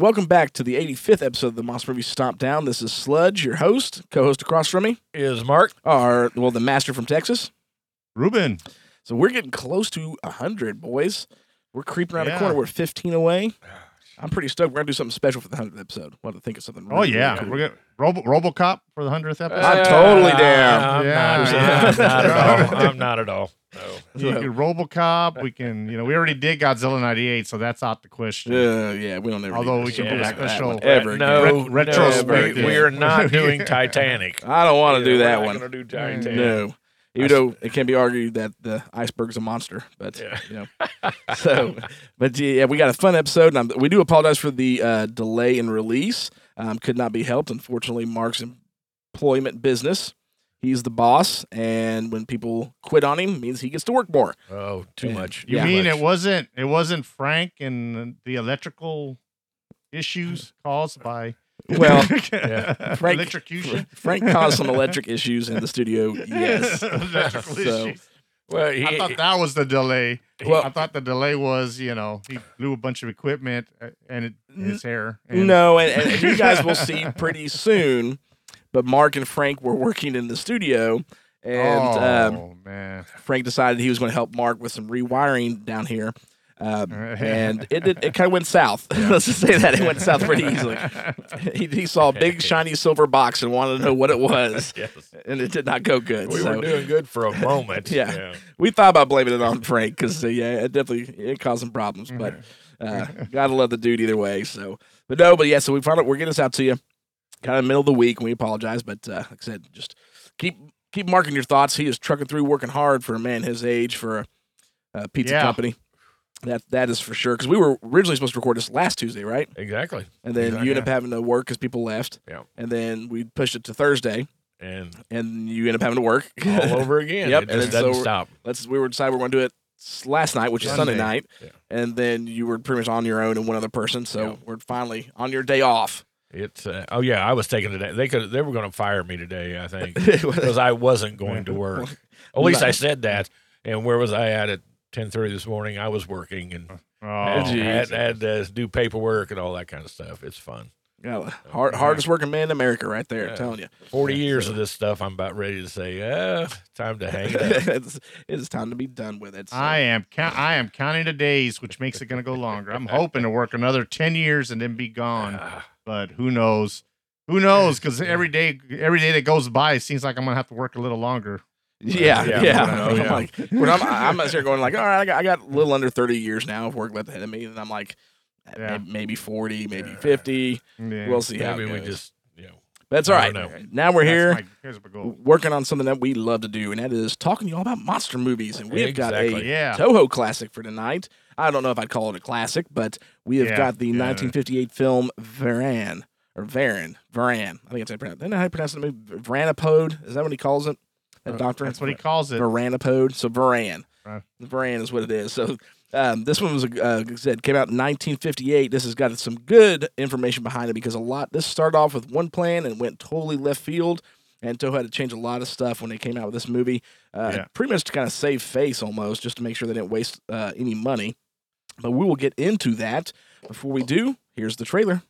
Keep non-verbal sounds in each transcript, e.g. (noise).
And welcome back to the 85th episode of the Monster Movie Stomp Down. This is Sludge, your host, co-host across from me, Is Mark? are well the master from Texas. Ruben. So we're getting close to 100, boys. We're creeping around the Yeah. corner. We're 15 away. Ah, I'm pretty stoked. We're gonna do something special for the 100th episode. Want to think of something? Oh yeah, really cool. we're gonna Robo RoboCop for the hundredth episode. I'm totally down. I'm Yeah. not, Yeah. I'm not at all. I'm not at all. No. you can RoboCop. We can, you know, we already did Godzilla '98, so that's out the question. Uh, yeah, we don't ever. Although need we can go do a back to that special- ever. no, again. Ret- no, retrospective. we, we are not (laughs) doing Titanic. I don't want to do that we're one. Not gonna do Titanic. No. Even though it can be argued that the iceberg's a monster, but Yeah. you know. (laughs) So, but yeah, we got a fun episode, and I'm, we do apologize for the uh, delay in release. Um, could not be helped. Unfortunately, Mark's employment business. He's the boss, and when people quit on him, means he gets to work more. Oh, too Yeah. much. You Yeah. mean Much. it wasn't it wasn't Frank and the electrical issues caused by Well, (laughs) Yeah. Frank- electrocution? Frank caused some electric issues in the studio. (laughs) Yes. (laughs) electrical So- issues. Well, he, I thought that was the delay. Well- I thought the delay was, you know, he blew a bunch of equipment uh, and it, his hair. And No, and, and you guys will see pretty soon. But Mark and Frank were working in the studio, and um, oh man, Frank decided he was going to help Mark with some rewiring down here. Um, and it did, it kind of went south. (laughs) Let's just say that it went south pretty easily. (laughs) He, he saw a big shiny silver box and wanted to know what it was, (laughs) yes. and it did not go good. we so were doing good for a moment. Yeah. we thought about blaming it on Frank because uh, yeah, it definitely it caused some problems. But uh, gotta love the dude either way. So, but no, but yeah. So we finally we're getting this out to you, kind of middle of the week. and We apologize, but uh, like I said, just keep keep marking your thoughts. He is trucking through, working hard for a man his age for a, a pizza Yeah. company. That that is for sure. Because we were originally supposed to record this last Tuesday, right? Exactly. And then Exactly. you end up having to work because people left. Yeah. And then we pushed it to Thursday, And and you end up having to work all over (laughs) again. Yep, It and then, doesn't we're- stop. let's we were decided we're going to do it last night, which is Sunday Sunday. night, Yeah. and then you were pretty much on your own and one other person. So Yeah. we're finally on your day off. It's uh, oh yeah, I was taking today. They could they were going to fire me today. I think (laughs) because I wasn't going to work. (laughs) At least I said that. And where was I at at ten thirty this morning? I was working and oh, had, had, had to do paperwork and all that kind of stuff. It's fun. Yeah, hard, hardest working man in America, right there. I'm telling you, Forty years of this stuff. I'm about ready to say, uh, time to hang it up. (laughs) it's, it's time to be done with it. So. I am count. I am counting the days, which makes it going to go longer. I'm hoping to work another ten years and then be gone. But who knows? Who knows? Because every day, every day that goes by, it seems like I'm going to have to work a little longer. Yeah, yeah. Yeah. I'm Yeah. like, (laughs) when I'm, I'm out here going like, all right, I got, I got a little under 30 years now of work left ahead of me, and I'm like, eh, Yeah. maybe, maybe 40, maybe 50. Yeah. We'll see how maybe it we just you know That's all right. know. Now we're That's here. my- here's my goal. working on something that we love to do, and that is talking to you all about monster movies. And we have got a Yeah. Toho classic for tonight. I don't know if I'd call it a classic, but we have Yeah, got the yeah. 1958 film Varan or Varan, Varan. I think that's how you pronounce. it. Isn't that how you pronounce it? Maybe Varanipode. Is that what he calls it? That doctor. Uh, That's what he calls it. Varanipode. So Varan. Right. Varan is what it is. So um, this one was, uh, like I said, came out in 1958. This has got some good information behind it because a lot. This started off with one plan and went totally left field. And Toho had to change a lot of stuff when they came out with this movie. Uh, Yeah. Pretty much to kind of save face almost, just to make sure they didn't waste uh, any money. But we will get into that. Before we do, here's the trailer.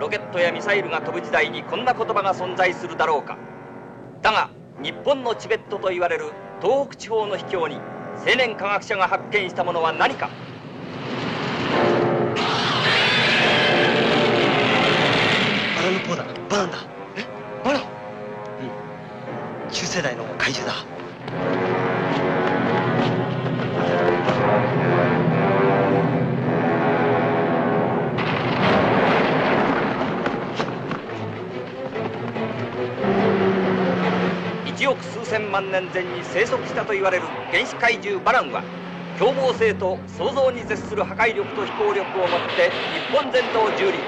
ロケットやミサイルが飛ぶ時代にこんな言葉が存在するだろうか。だが日本のチベットと言われる東北地方の秘境に青年科学者が発見したものは何か？バラのポーだ。バランだ。え？バラ？うん。中世代の怪獣だ。万年前に生息したと言われる原始怪獣バランは凶暴性と想像に絶する破壊力と飛行力をもって日本全土を蹂躙。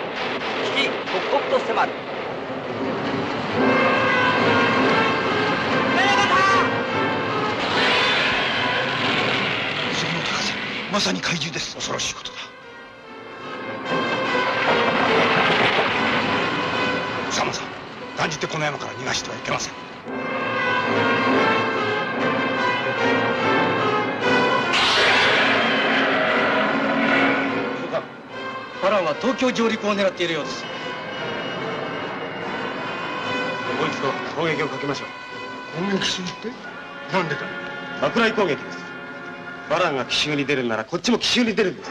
危機刻々と迫る。その高さまさに怪獣です。恐ろしいことだ。サマさん断じてこの山から逃がしてはいけませんそうかバランは東京上陸を狙っているようです。もう一度攻撃をかけましょう。攻撃するって？なんでだ？爆雷攻撃です。バランが奇襲に出るならこっちも奇襲に出るんです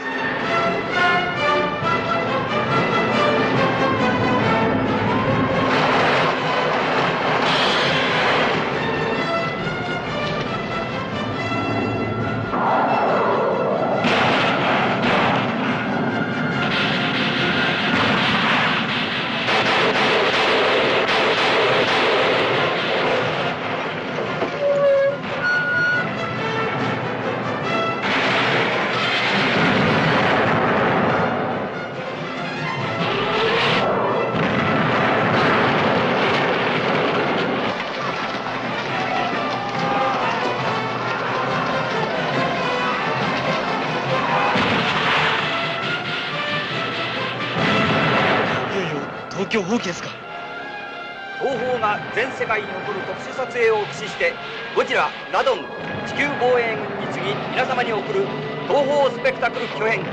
スペクタクル巨編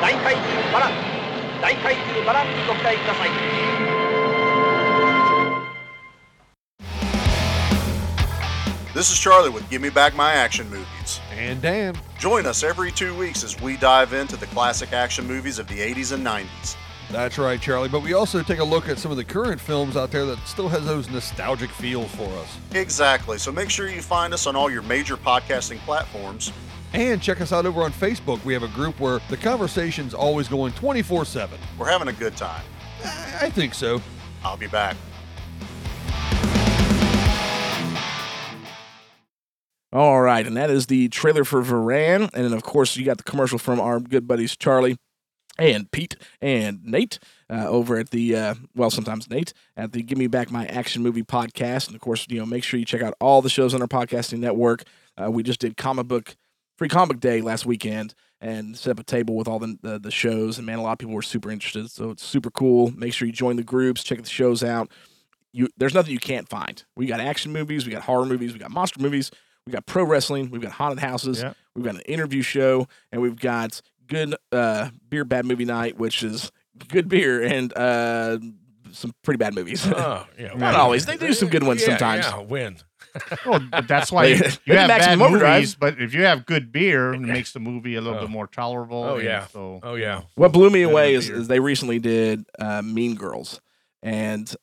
大怪獣バラン大怪獣バランにご期待ください This is Charlie with Give Me Back My Action Movies. And Dan. Join us every two weeks as we dive into the classic action movies of the 80s and 90s. That's right, Charlie. But we also take a look at some of the current films out there that still has those nostalgic feels for us. Exactly, so make sure you find us on all your major podcasting platforms. and check us out over on Facebook. We have a group where the conversation's always going 24 7. We're having a good time. I think so. I'll be back. All right, and that is the trailer for Varan, and then of course you got the commercial from our good buddies Charlie and Pete and Nate uh, over at the uh, well, sometimes Nate at the Give Me Back My Action Movie podcast, and of course you know make sure you check out all the shows on our podcasting network. Uh, we just did comic book free comic day last weekend and set up a table with all the, the the shows, and man, a lot of people were super interested, so it's super cool. Make sure you join the groups, check the shows out. You, there's nothing you can't find. We got action movies, we got horror movies, we got monster movies, we got pro wrestling, we've got haunted houses, Yeah. we've got an interview show, and we've got good uh, beer bad movie night, which is good beer and uh, some pretty bad movies. Oh, yeah. (laughs) Not always. They do some good ones Yeah, sometimes. Yeah, when? Well, but that's why you, (laughs) you have Maximum bad Overdrive. movies, but if you have good beer, it makes the movie a little Oh. bit more tolerable. Oh, yeah. So Oh, yeah. What blew me away is, is they recently did uh, Mean Girls, and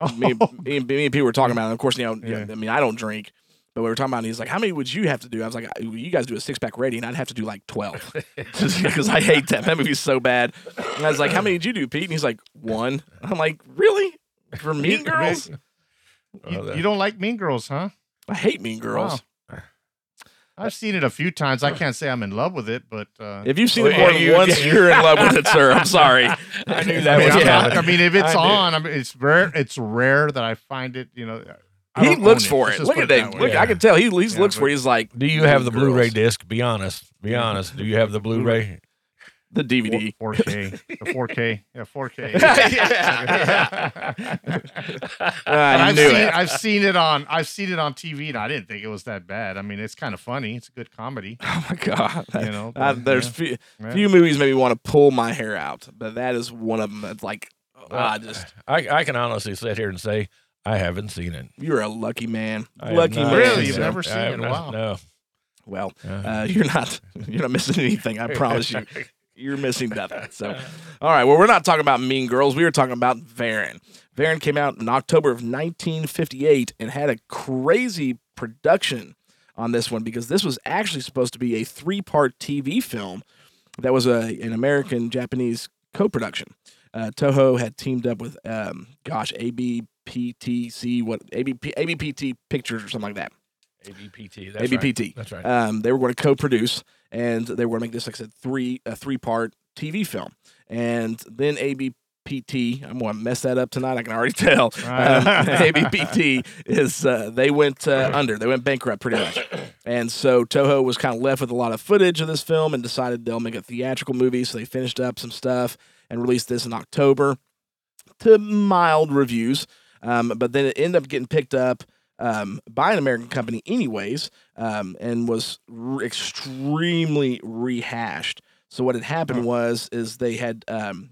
Oh, me, me, and- me and Pete were talking about it. And of course, you know, Yeah. I mean, I don't drink, but we were talking about. it. He's like, "How many would you have to do?" I was like, "You guys do a six pack rating. I'd have to do like 12 (laughs) (laughs) because I hate that. That movie's so bad." And I was like, "How many did you do, Pete?" And he's like, "One." I'm like, "Really? For Mean Girls? You, you don't like Mean Girls, huh? I hate Mean Girls." I've seen it a few times. I can't say I'm in love with it, but uh, If you've seen Oh, it more than you- once, you're in love with it, sir. I'm sorry. (laughs) I knew (laughs) I that mean, was Yeah. not- I mean, if it's I on, I mean, it's rare. It's rare that I find it. You know, He looks for Let's it. Look at it that. that Look, way. I can tell he, he looks Yeah, for. but- He's like, Do you have the Blu-ray disc? Be honest. Be honest. Do you have the Blu-ray? The DVD. 4K, the 4K, yeah, 4K. (laughs) (laughs) I But I've knew seen it. I've seen it on I've seen it on TV and I didn't think it was that bad. I mean, it's kind of funny. It's a good comedy. (laughs) Oh my god! You know, but, there's yeah. few, Yeah. few movies made me want to pull my hair out, but that is one of them. That's like, I just I, I can honestly sit here and say I haven't seen it. you're a lucky man. I lucky man. Really? You've never seen have it? not- Wow. No. Well, Uh, uh, you're not you're not missing anything. I promise you. You're missing nothing. So, all right. Well, we're not talking about Mean Girls. We were talking about Varan. Varan came out in October of 1958 and had a crazy production on this one because this was actually supposed to be a three-part TV film that was a an American Japanese co-production. Uh, Toho had teamed up with, um, gosh, ABPTC, what ABP, ABPT Pictures or something like that. ABPT. That's right. ABPT. That's right. Um, they were going to co-produce, and they were going to make this, like I said, three a three-part TV film. And then ABPT, I'm going to mess that up tonight. I can already (laughs) tell. Um, (laughs) ABPT is uh, they went uh, under. They went bankrupt pretty much. And so Toho was kind of left with a lot of footage of this film and decided they'll make a theatrical movie. So they finished up some stuff and released this in October to mild reviews. Um, but then it ended up getting picked up um, by an American company, anyways, um, and was r- extremely rehashed. So what had happened was is they had um,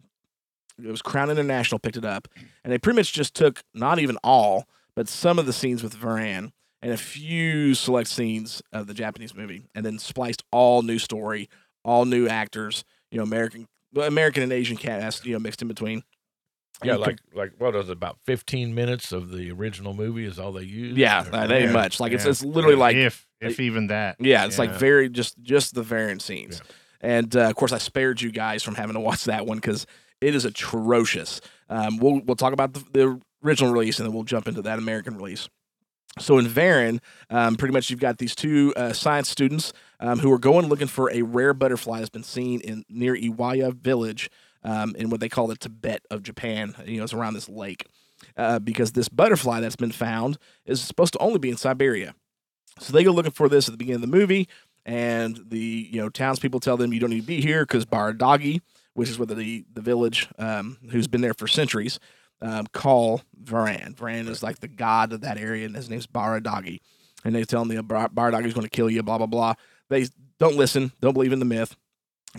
it was Crown International picked it up, and they pretty much just took not even all, but some of the scenes with Varan and a few select scenes of the Japanese movie, and then spliced all new story, all new actors, you know, American, American and Asian cast, you know, mixed in between. Yeah, like like what was it? About fifteen minutes of the original movie is all they used. Yeah, Or- that ain't Yeah. much. Like it's Yeah. it's literally like if if even that. yeah, it's like very just just the Varan scenes. And uh, of course, I spared you guys from having to watch that one because it is atrocious. Um, we'll we'll talk about the, the original release and then we'll jump into that American release. So in Varan, um, pretty much you've got these two uh, science students um, who are going looking for a rare butterfly that's been seen in near Iwaya village um, in what they call the Tibet of Japan. You know, it's around this lake uh, because this butterfly that's been found is supposed to only be in Siberia. So they go looking for this at the beginning of the movie, and the you know townspeople tell them you don't need to be here because Baradagi, which is what the the village um, who's been there for centuries, um, call Varan. Varan is like the god of that area, and his name's Baradagi. And they tell him the Bar- Baradagi's going to kill you, blah blah blah. They don't listen, don't believe in the myth.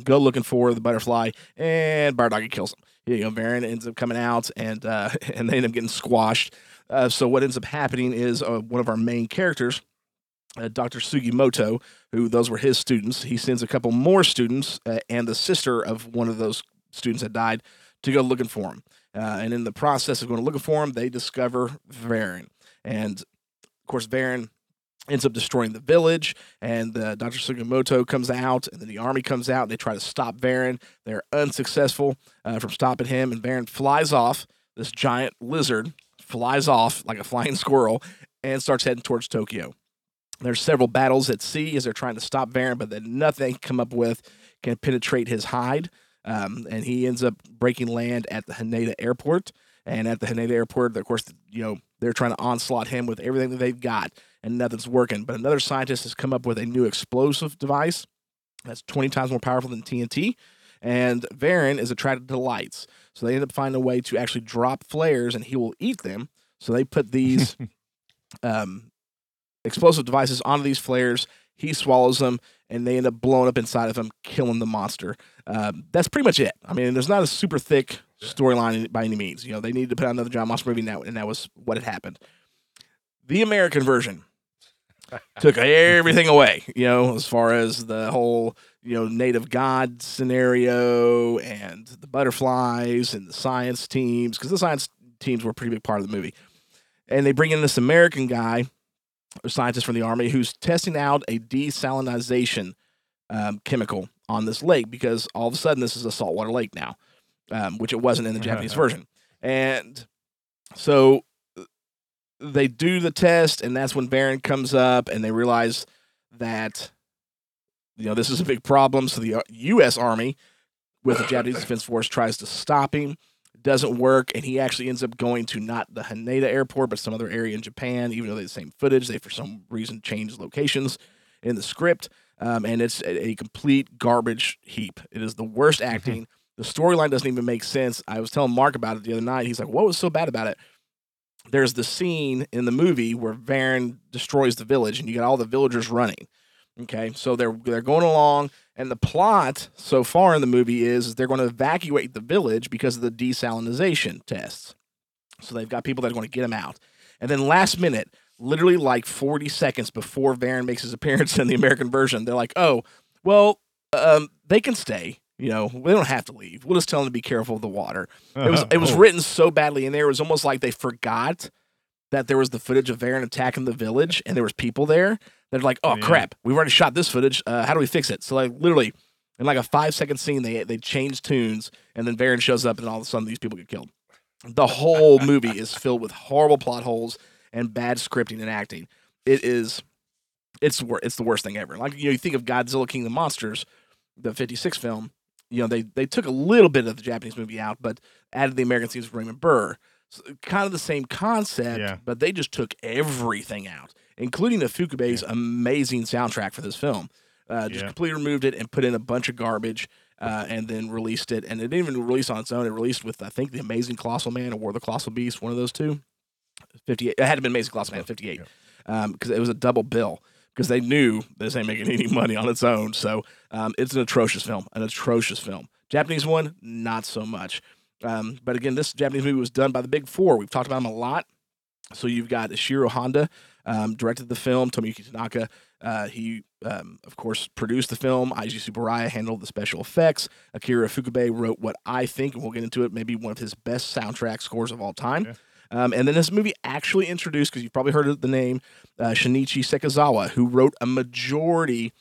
Go looking for the butterfly, and Baradagi kills him. You know, Varan ends up coming out, and uh, (laughs) and they end up getting squashed. Uh, so what ends up happening is uh, one of our main characters, uh, Dr. Sugimoto, who those were his students. He sends a couple more students uh, and the sister of one of those students that died to go looking for him. Uh, and in the process of going looking for him, they discover Varan. And of course, Varan ends up destroying the village. And uh, Dr. Sugimoto comes out, and then the army comes out. And they try to stop Varan. They're unsuccessful uh, from stopping him. And Varan flies off. This giant lizard flies off like a flying (laughs) squirrel and starts heading towards Tokyo. There's several battles at sea as they're trying to stop Varan, but then nothing come up with can penetrate his hide. Um, and he ends up breaking land at the Haneda airport. And at the Haneda airport, of course, you know, they're trying to onslaught him with everything that they've got, and nothing's working. But another scientist has come up with a new explosive device that's 20 times more powerful than TNT. And Varan is attracted to lights. So they end up finding a way to actually drop flares and he will eat them. So they put these (laughs) um, explosive devices onto these flares. He swallows them, and they end up blowing up inside of him, killing the monster. Um, that's pretty much it. I mean, there's not a super thick storyline by any means. You know, they needed to put out another John Monster movie, and that, and that was what had happened. The American version (laughs) took everything away. You know, as far as the whole you know native god scenario and the butterflies and the science teams, because the science teams were a pretty big part of the movie. And they bring in this American guy a scientist from the army who's testing out a desalinization um, chemical on this lake because all of a sudden this is a saltwater lake now, um, which it wasn't in the (laughs) Japanese version. And so they do the test, and that's when Varan comes up, and they realize that you know this is a big problem. So the uh, U.S. Army, with the Japanese (laughs) Defense Force, tries to stop him doesn't work, and he actually ends up going to not the Haneda airport, but some other area in Japan. Even though they have the same footage, they for some reason changed locations in the script, um, and it's a, a complete garbage heap. It is the worst (laughs) acting. The storyline doesn't even make sense. I was telling Mark about it the other night. He's like, "What was so bad about it?" There's the scene in the movie where Varan destroys the village, and you got all the villagers running. Okay, so they're they're going along, and the plot so far in the movie is, is they're going to evacuate the village because of the desalinization tests. So they've got people that are going to get them out, and then last minute, literally like 40 seconds before Varan makes his appearance in the American version, they're like, "Oh, well, um, they can stay. You know, we don't have to leave. We'll just tell them to be careful of the water." It was it was Oh. written so badly in there. It was almost like they forgot that there was the footage of Varan attacking the village, and there was people there. They're like, "Oh Yeah. crap, we've already shot this footage. Uh, how do we fix it?" So like literally, in like a five second scene, they they change tunes, and then Varan shows up, and all of a sudden these people get killed. The whole movie is filled with horrible plot holes and bad scripting and acting. It is it's wor- it's the worst thing ever. Like you know, you think of Godzilla King of the Monsters, the '56 film. You know, they they took a little bit of the Japanese movie out, but added the American scenes with Raymond Burr. So, kind of the same concept, Yeah. but they just took everything out, including the Ifukube's amazing soundtrack for this film. Uh, just Yeah. completely removed it and put in a bunch of garbage, uh, and then released it. And it didn't even release on its own. It released with I think the Amazing Colossal Man or War of the Colossal Beast, one of those two. 58. It had to be Amazing Colossal Man, 58, because it was a double bill because they knew this ain't making any money on its own. So um, it's an atrocious film, an atrocious film. Japanese one, not so much. Um, but again, this Japanese movie was done by the Big Four. We've talked about them a lot. So you've got Ishiro Honda, um, directed the film. Tomoyuki Tanaka, uh, he um, of course produced the film. Eiji Tsuburaya handled the special effects. Akira Ifukube wrote what I think, and we'll get into it, maybe one of his best soundtrack scores of all time. Um, and then this movie actually introduced, because you've probably heard of the name, uh, Shinichi Sekizawa, who wrote a majority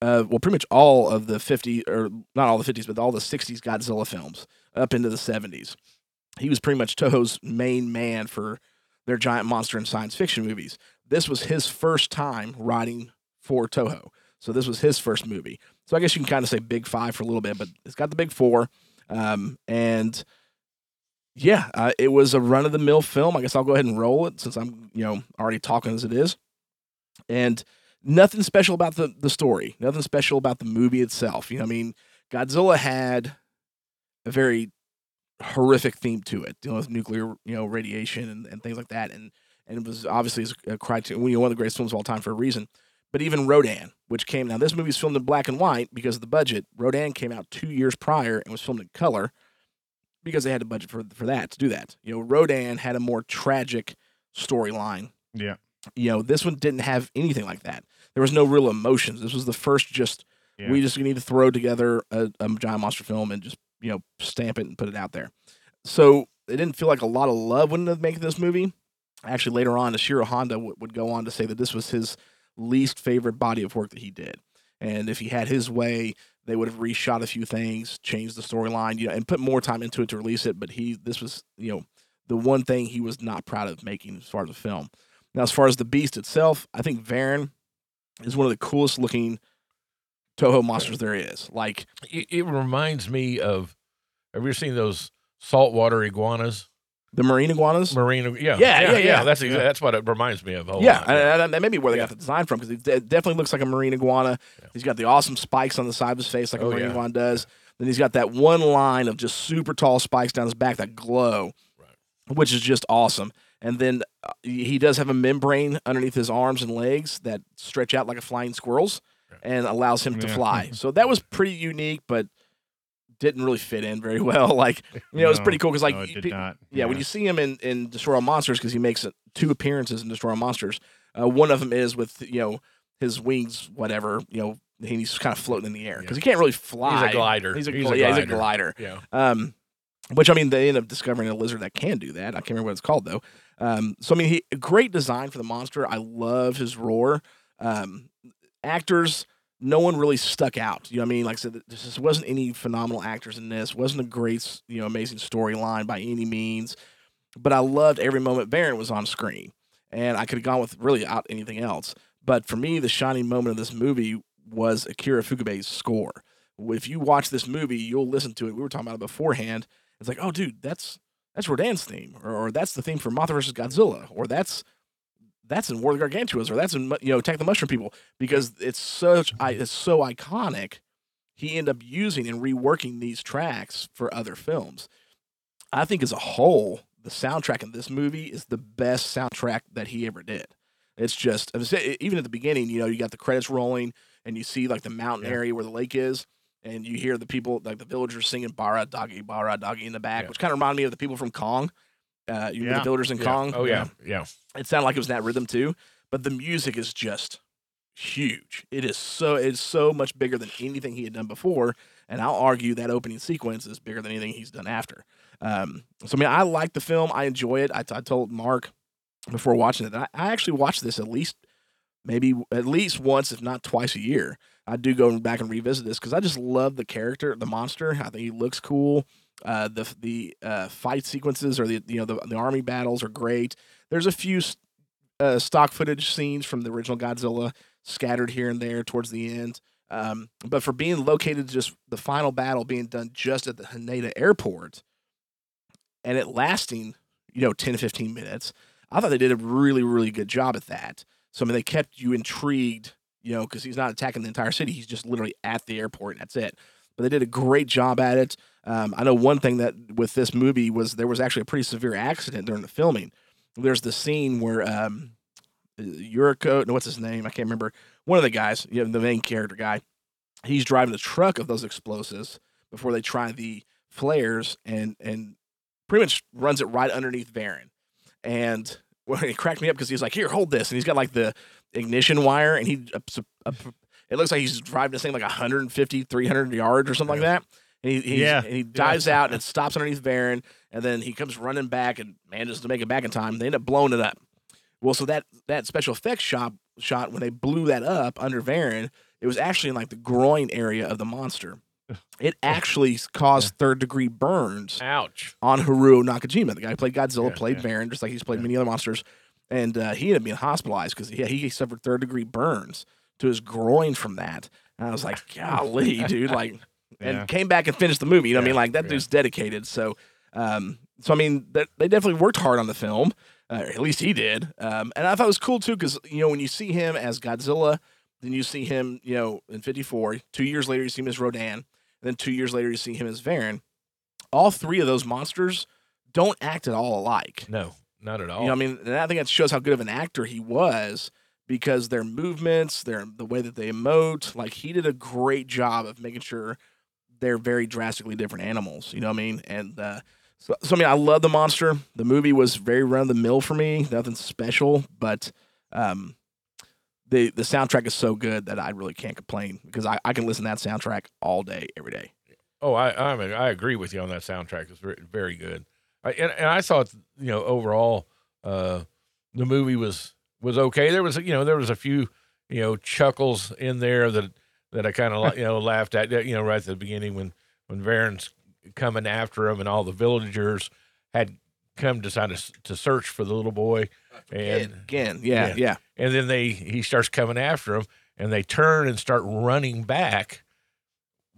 of, well, pretty much all of the 50, or not all the 50s, but all the 60s Godzilla films up into the 70s. He was pretty much Toho's main man for their giant monster and science fiction movies. This was his first time writing for Toho. So this was his first movie. So I guess you can kind of say big five for a little bit, but it's got the big four. Um, and yeah, uh, it was a run of the mill film. I guess I'll go ahead and roll it since I'm, you know, already talking as it is. And nothing special about the the story. Nothing special about the movie itself. You know, I mean, Godzilla had a very horrific theme to it, dealing with nuclear, you know, radiation and, and things like that. And and it was obviously a criterion, you know, one of the greatest films of all time for a reason. But even Rodan, which came now, this movie's filmed in black and white because of the budget. Rodan came out two years prior and was filmed in color because they had the budget for for that to do that. You know, Rodan had a more tragic storyline. Yeah. You know, this one didn't have anything like that. There was no real emotions. This was the first just Yeah. we just need to throw together a, a giant monster film and just you know stamp it and put it out there. So it didn't feel like a lot of love went into making this movie. Actually, later on, Ishiro Honda w- would go on to say that this was his least favorite body of work that he did. And if he had his way, they would have reshot a few things, changed the storyline, you know, and put more time into it to release it. But he, this was, you know, the one thing he was not proud of making as far as the film. Now, as far as the beast itself, I think Varan is one of the coolest looking Toho monsters there is. Like, It, it reminds me of. Have you ever seen those saltwater iguanas? The marine iguanas. Marine, yeah, Yeah, yeah, yeah. That's exa- that's what it reminds me of. a yeah, and, and that may be where they Yeah. got the design from because it definitely looks like a marine iguana. He's got the awesome spikes on the side of his face, like a Oh, marine yeah. iguana does. Then he's got that one line of just super tall spikes down his back that glow, which is just awesome. And then uh, he does have a membrane underneath his arms and legs that stretch out like a flying squirrel's and allows him to fly. (laughs) So that was pretty unique, but didn't really fit in very (laughs) well. Like, you know, it's No, pretty cool because like no, it did pe- not. yeah, when you see him in, in Destroy All Monsters, because he makes uh, two appearances in Destroy All Monsters. Uh, one of them is with you know his wings, whatever you know, he's kind of floating in the air because he can't really fly. glider. He's a, He's gl- a yeah, he's a glider. glider. Yeah. Um, which I mean, they end up discovering a lizard that can do that. I can't remember what it's called though. Um, so I mean, he great design for the monster. I love his roar. Um, actors, no one really stuck out. You know what I mean? Like I said, this just wasn't any phenomenal actors in this. wasn't a great, you know, amazing storyline by any means. But I loved every moment Varan was on screen, and I could have gone with really out anything else. But for me, the shining moment of this movie was Akira Ifukube's score. If you watch this movie, you'll listen to it. We were talking about it beforehand. It's like, oh, dude, that's that's Rodan's theme, or, or that's the theme for Mothra versus Godzilla, or that's that's in War of the Gargantuas, or that's in you know Attack the Mushroom People, because it's such I it's so iconic. He ended up using and reworking these tracks for other films. I think as a whole, the soundtrack in this movie is the best soundtrack that he ever did. It's just I was say- even at the beginning, you know, you got the credits rolling and you see like the mountain Yeah. area where the lake is, and you hear the people like the villagers singing "Bara Doggy, Bara Doggy" in the back, which kind of reminded me of the people from Kong. Uh, you Yeah. the villagers in Yeah. Kong? Oh yeah, yeah. it sounded like it was in that rhythm too. But the music is just huge. It is so it's so much bigger than anything he had done before, and I'll argue that opening sequence is bigger than anything he's done after. Um, so I mean, I like the film. I enjoy it. I, I told Mark before watching it that I, I actually watch this at least maybe at least once, if not twice a year. I do go back and revisit this because I just love the character, the monster. I think he looks cool. Uh, the the uh, fight sequences or the you know the, the army battles are great. There's a few s- uh, stock footage scenes from the original Godzilla scattered here and there towards the end. Um, but for being located just the final battle being done just at the Haneda airport and it lasting, you know, 10 to 15 minutes, I thought they did a really, really good job at that. So, I mean, they kept you intrigued, you know, because he's not attacking the entire city. He's just literally at the airport and that's it. But they did a great job at it. Um, I know one thing that with this movie was there was actually a pretty severe accident during the filming. There's the scene where um, Yuriko, no, what's his name? I can't remember. One of the guys, you know, the main character guy, he's driving the truck of those explosives before they try the flares and and pretty much runs it right underneath Varan. And well, it cracked me up because he's like, "Here, hold this," and he's got like the ignition wire, and he, uh, uh, it looks like he's driving this thing like 150, 300 yards or something like that. And he, he's- Yeah. and he dives (laughs) out and it stops underneath Varan, and then he comes running back and manages to make it back in time. They end up blowing it up. Well, so that that special effects shot shot when they blew that up under Varan, it was actually in like the groin area of the monster. (laughs) It actually caused third degree burns Ouch. on Haruo Nakajima. The guy who played Godzilla, Yeah, played yeah. Varan, just like he's played many other monsters. And uh, he ended up being hospitalized because yeah, he suffered third degree burns to his groin from that. And I was like, (laughs) golly, dude, like, and Yeah. came back and finished the movie. You know what I mean? Like that yeah. dude's dedicated. So, um, so I mean, that, they definitely worked hard on the film. Uh, at least he did. Um, and I thought it was cool too because you know when you see him as Godzilla, then you see him, you know, in '54. Two years later, you see him as Rodan. And then two years later, you see him as Varan. All three of those monsters don't act at all alike. No, not at all. You know, I mean, and I think that shows how good of an actor he was because their movements, their the way that they emote, like he did a great job of making sure they're very drastically different animals. You know what I mean? And uh, so, so I mean, I love the monster. The movie was very run of the mill for me, nothing special, but um, the the soundtrack is so good that I really can't complain because I, I can listen to that soundtrack all day, every day. Oh, I I, mean, I agree with you on that soundtrack. It's very good. I, and, and I thought you know overall uh, the movie was was okay. There was you know there was a few you know chuckles in there that that I kind of you know laughed at you know right at the beginning when when Varan's coming after him and all the villagers had come to try to to search for the little boy and Again, yeah, Yeah. yeah. and then they he starts coming after him and they turn and start running back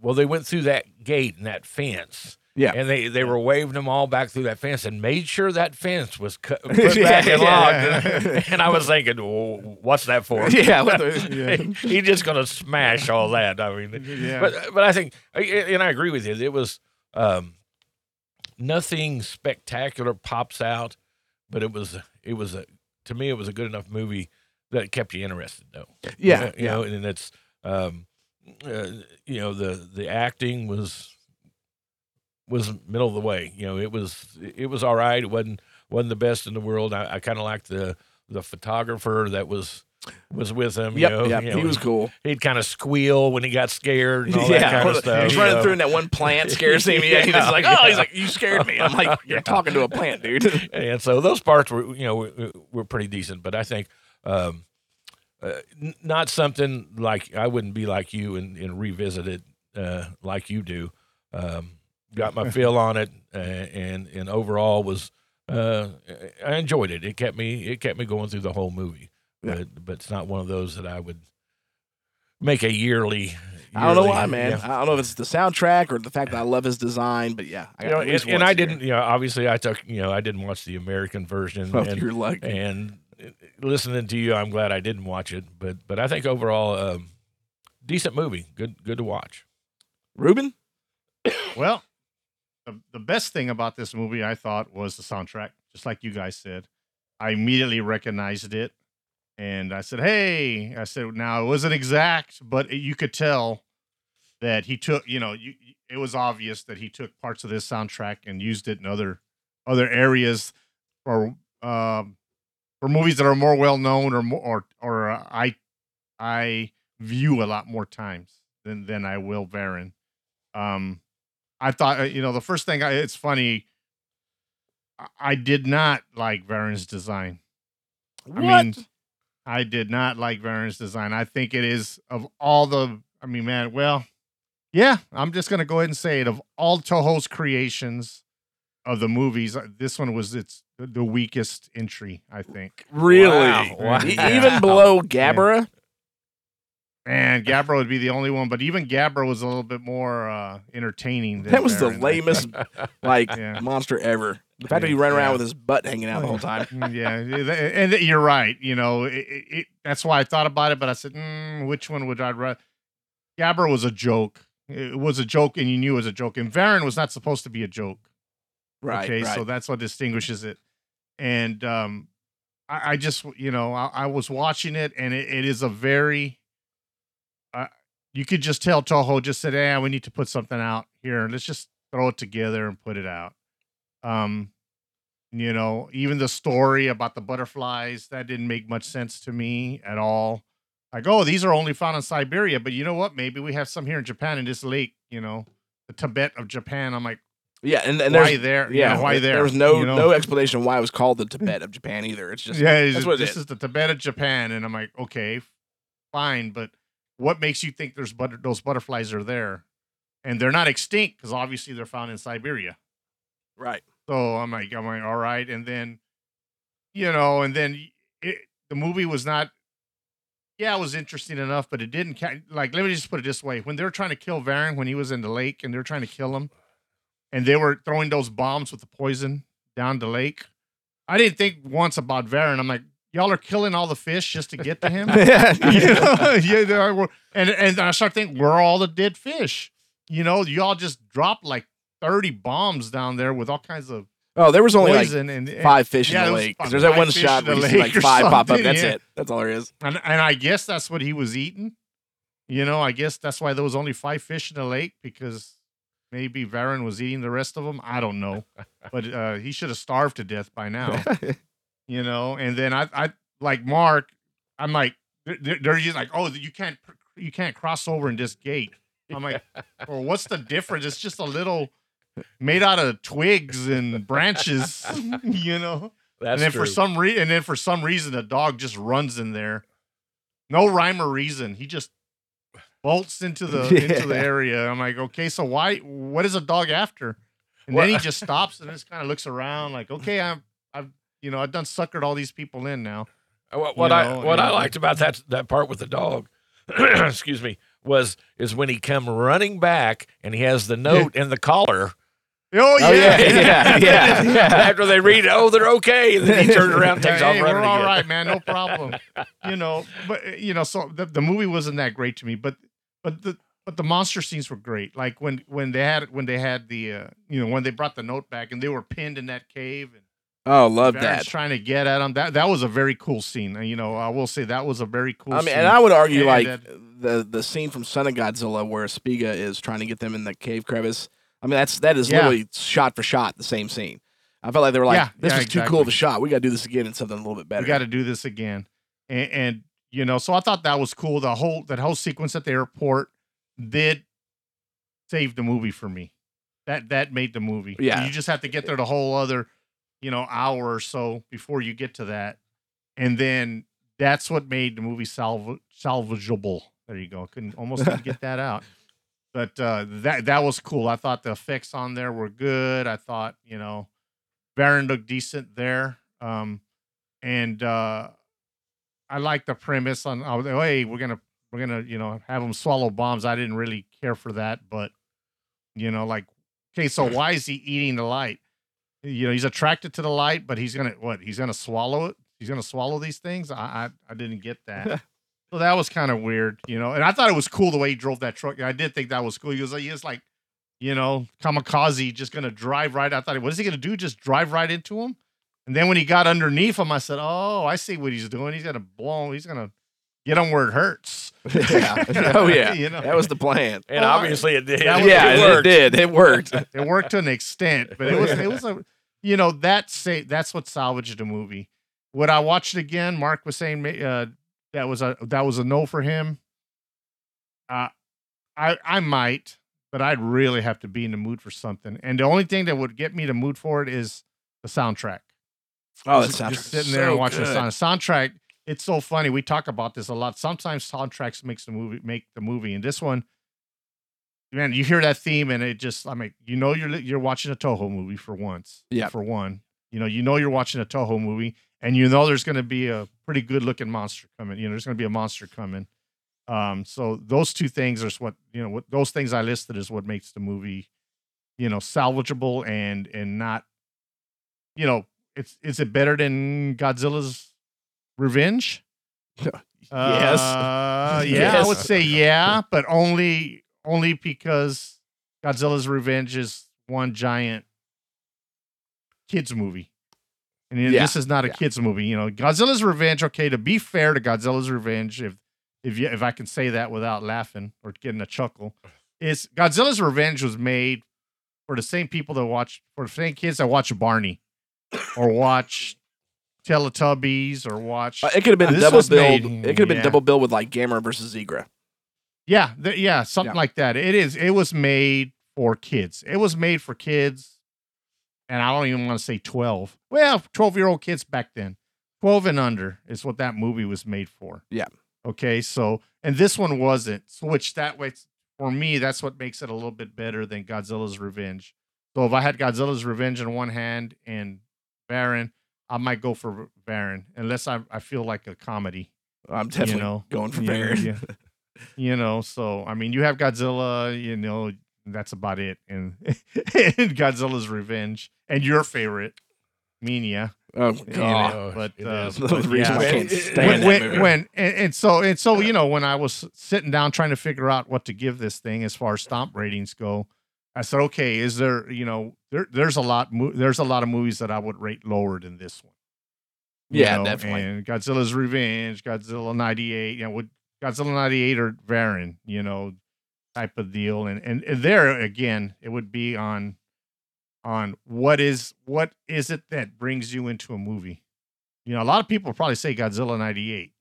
well they went through that gate and that fence Yeah. and they they were waving them all back through that fence and made sure that fence was cut, (laughs) put Yeah, back and yeah. locked. (laughs) And i was thinking well, what's that for? (laughs) Yeah, the- he's just gonna smash all that. I mean Yeah. but but i think and i agree with you. It was um nothing spectacular pops out but it was it was a to me it was a good enough movie that kept you interested though. Yeah, you know and it's um uh, you know the the acting was was middle of the way you know it was it was all right it wasn't wasn't the best in the world i, I kind of liked the the photographer that was was with him Yep, you know, yep, you know, he was cool. he'd kind of squeal when he got scared and all (laughs) that kind of stuff He's running know. through in that one plant scares him. (laughs) Yeah, he's Yeah, like, oh, he's like, you scared me. I'm like, you're Yeah. (laughs) talking to a plant, dude. and so those parts were you know were, were pretty decent but i think um uh, not something like i wouldn't be like you and, and revisit it uh like you do um got my feel on it uh, and and overall was uh i enjoyed it it kept me it kept me going through the whole movie but but it's not one of those that i would make a yearly I don't know why, man. yeah. I don't know if it's the soundtrack or the fact that I love his design, but yeah, I You know, and, and I here. didn't, you know, obviously I took, you know, I didn't watch the American version. Oh, and, you're lucky. And listening to you, I'm glad I didn't watch it. But but I think overall, um, decent movie. Good good to watch. Ruben? Well, the, the best thing about this movie, I thought, was the soundtrack. Just like you guys said, I immediately recognized it, and I said, "Hey!" I said, "Now it wasn't exact, but you could tell that he took. You know, you, it was obvious that he took parts of this soundtrack and used it in other other areas for um, for movies that are more well known or more or or uh, I I view a lot more times than than I will Varan. Um, I thought uh, you know the first thing I, it's funny. I- I did not like Varan's design. What? I mean, I did not like Varan's design. I think it is of all the. I mean, man. Well, yeah. I'm just gonna go ahead and say it. Of all Toho's creations of the movies, uh, this one was its the weakest entry. I think. really? Wow. Wow. Even below Gabara? Man, Gabra would be the only one, but even Gabra was a little bit more uh, entertaining. Than That was the Varan, I lamest (laughs) like Yeah. monster ever. The fact that he ran around Yeah. with his butt hanging out the whole time. Mm, yeah, and you're right. You know, it, it, it- that's why I thought about it, but I said, mm, which one would I rather? Gabra was a joke. It was a joke, and you knew it was a joke. And Varan was not supposed to be a joke. Right. Okay, right. so that's what distinguishes it. And um, I, I just, you know, I, I was watching it, and it, is a very, you could just tell Toho just said, "Yeah, we need to put something out here, let's just throw it together and put it out." Um, you know, even the story about the butterflies that didn't make much sense to me at all. Like, oh, these are only found in Siberia, but you know what? Maybe we have some here in Japan in this lake. You know, the Tibet of Japan. I'm like. yeah, and, and why there? yeah, Yeah, why there? There was no you know? no explanation why it was called the Tibet of Japan either. It's just (laughs) yeah, that's it's- what this is. is the Tibet of Japan, and I'm like, okay, fine, but what makes you think there's butter- those butterflies are there, and they're not extinct because obviously they're found in Siberia. Right. So I'm like, I'm like, all right, and then, you know, and then it, the movie was not. Yeah, it was interesting enough, but it didn't. Ca- like, let me just put it this way: when they were trying to kill Varan, when he was in the lake, and they were trying to kill him, and they were throwing those bombs with the poison down the lake, I didn't think once about Varan. I'm like, y'all are killing all the fish just to get to him. (laughs) you know? (laughs) yeah, and and I start thinking, we're all the dead fish? You know, y'all just dropped like 30 bombs down there with all kinds of Oh, there was only like and, and- five fish yeah, in the lake. There's that one shot where you see like five pop up. That's yeah. it. That's all there is. And and I guess that's what he was eating. You know, I guess that's why there was only five fish in the lake because maybe Varan was eating the rest of them. I don't know, (laughs) but uh, he should have starved to death by now. You know. And then I, I like Mark. I'm like, they're, they're just like, oh, you can't, you can't cross over in this gate. I'm like, (laughs) well, what's the difference? It's just a little made out of twigs and branches, (laughs) you know. That's and then true. for some reason, and then for some reason, the dog just runs in there. No rhyme or reason. He just bolts into the (laughs) into the area. I'm like, okay, so why? What is a dog after? And then he just stops and just kind of looks around, like, okay, I'm, you know, I've done suckered all these people in now. Uh, What, what you I what I liked about that that part with the dog, (clears throat) excuse me, was is when he come running back and he has the note in the collar. Oh (laughs) yeah, yeah, yeah, yeah, (laughs) yeah. After they read, oh, they're okay, and then he turns around, and takes hey, off we're running all again. right, man, no (laughs) problem. you know, but you know, so the, the movie wasn't that great to me, but but the but the monster scenes were great. Like when when they had when they had the uh, you know when they brought the note back and they were pinned in that cave and Oh, love Varan's that. trying to get at them. That that was a very cool scene. You know, I will say that was a very cool. I mean, scene. and I would argue And like that- the the scene from Son of Godzilla where Spiga is trying to get them in the cave crevice. I mean, that's that is Yeah. literally shot for shot the same scene. I felt like they were like, Yeah, "This yeah, was too cool of a shot. We got to do this again in something a little bit better." we got to do this again, and, and you know, so I thought that was cool. The whole that whole sequence at the airport did save the movie for me. That that made the movie. Yeah. you just have to get there the whole other, you know, hour or so before you get to that, and then that's what made the movie salva- salvageable. There you go. Couldn't almost didn't get that out. (laughs) But uh, that that was cool. I thought the effects on there were good. I thought you know, Varan looked decent there. Um, and uh, I like the premise on oh, hey we're gonna we're gonna you know have them swallow bombs. I didn't really care for that, but you know like okay, so (laughs) why is he eating the light? You know he's attracted to the light, but he's gonna what? He's gonna swallow it. He's gonna swallow these things. I I, I didn't get that. (laughs) so that was kind of weird, you know. And I thought it was cool the way he drove that truck. I did think that was cool. He was like he was like you know kamikaze, just gonna drive right. I thought what is he gonna do? Just drive right into him? And then when he got underneath him, I said, "Oh, I see what he's doing. He's gonna blow. He's gonna get him where it hurts." (laughs) yeah. (laughs) Oh yeah. You know? That was the plan. And Oh, obviously it did. was- yeah, it it, did. It worked. it worked to an extent, but it was it was a you know that say that's what salvaged the movie. Would I watch it again? Mark was saying uh, that was a that was a no for him. Uh, I I might, but I'd really have to be in the mood for something. And the only thing that would get me the mood for it is the soundtrack. Oh, that just, just sitting there and watching the sound. Soundtrack. It's so funny. We talk about this a lot. Sometimes soundtracks makes the movie make the movie, and this one, man, you hear that theme and it just. I mean, you know, you're you're watching a Toho movie for once. Yeah. For one, you know, you know you're watching a Toho movie, and you know there's going to be a pretty good looking monster coming. You know, there's going to be a monster coming, Um, so those two things are what you know. What those things I listed is what makes the movie, you know, salvageable and and not, you know, it's is it better than Godzilla's Revenge? (laughs) Yes. Uh, (laughs) yeah, I would say yeah, but only only because Godzilla's Revenge is one giant kids movie. And Yeah, this is not a yeah. kids movie, you know. Godzilla's Revenge, okay, to be fair to Godzilla's Revenge, if if you, if I can say that without laughing or getting a chuckle, is Godzilla's Revenge was made for the same people that watch for the same kids that watch Barney or watch Teletubbies or watch Uh, it could have been double made- it could have been yeah. double billed with like Gamera versus Zigra. Yeah, th- yeah, something Yeah. like that. It is. It was made for kids. It was made for kids, and I don't even want to say twelve. Well, twelve-year-old kids back then, twelve and under is what that movie was made for. Yeah. Okay. So, and this one wasn't. So, which that way, for me, that's what makes it a little bit better than Godzilla's Revenge. So, if I had Godzilla's Revenge in one hand and Varan, I might go for Varan, unless I I feel like a comedy I'm definitely know, going for yeah, Varan. yeah. (laughs) you know so i mean you have godzilla you know that's about it and, (laughs) and godzilla's revenge and your favorite Minya. Oh you god. know, but it uh. The but reason yeah. I can't When- stand when when, when and, and so and so you know when I was sitting down trying to figure out what to give this thing as far as stomp ratings go, I said, okay, is there you know there there's a lot there's a lot of movies that I would rate lower than this one. You Yeah, know, definitely. And Godzilla's Revenge, Godzilla '98, you know, with Godzilla '98 or Varan, you know, type of deal, and, and and there again, it would be on on what is what is it that brings you into a movie. You know, a lot of people probably say Godzilla '98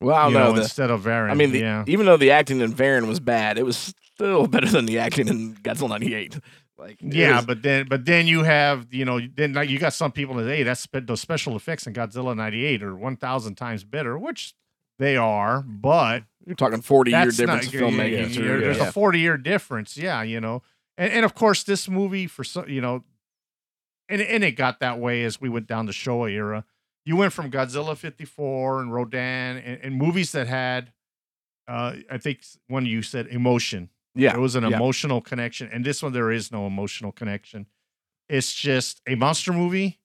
Well, I don't know. know, the- instead of Varan. I mean, the, yeah, even though the acting in Varan was bad, it was still (laughs) better than the acting in Godzilla '98. Like, yeah, was- but then but then you have you know then like you got some people that hey that's those special effects in Godzilla '98 are one thousand times better, which they are, but you're talking 40 year difference not, in filmmaking. yeah, yeah, There's yeah. a 40 year difference. Yeah, you know, and, and of course this movie for some, you know, and and it got that way as we went down the Showa era. You went from Godzilla 54 and Rodan and, and movies that had, uh, I think one you said emotion. yeah, There was an emotional connection, and this one there is no emotional connection. It's just a monster movie,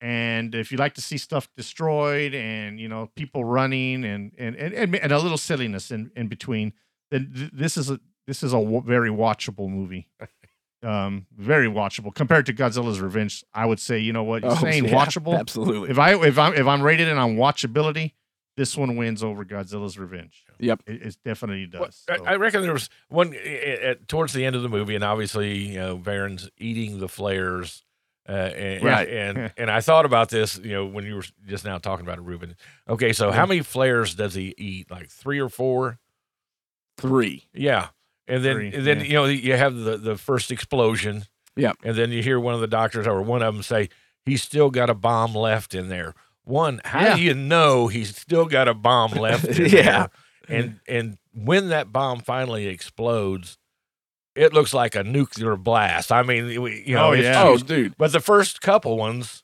and if you like to see stuff destroyed and you know people running and and and, and, and a little silliness in, in between, then th- this is a this is a w- very watchable movie. (laughs) Um, very watchable compared to Godzilla's Revenge. I would say, you know what, you're Oh, saying yeah, watchable. Absolutely. If I if I'm if I'm rated it on watchability, this one wins over Godzilla's Revenge. Yep. It, it definitely does. I- So- I reckon there was one uh, uh, towards the end of the movie, and obviously, you know, Varan's eating the flares. Uh, and, Right. and (laughs) and I thought about this, you know, when you were just now talking about it, Ruben. Okay, so how many flares does he eat? Like three or four? Three. Yeah, and then Three, and then yeah. you know you have the the first explosion. Yeah, and then you hear one of the doctors or one of them say he's still got a bomb left in there. One, how Yeah. do you know he's still got a bomb left (laughs) in Yeah. there? And and when that bomb finally explodes, it looks like a nuclear blast. I mean, we- you know, Oh, it's yeah. Oh, huge. dude. But the first couple ones,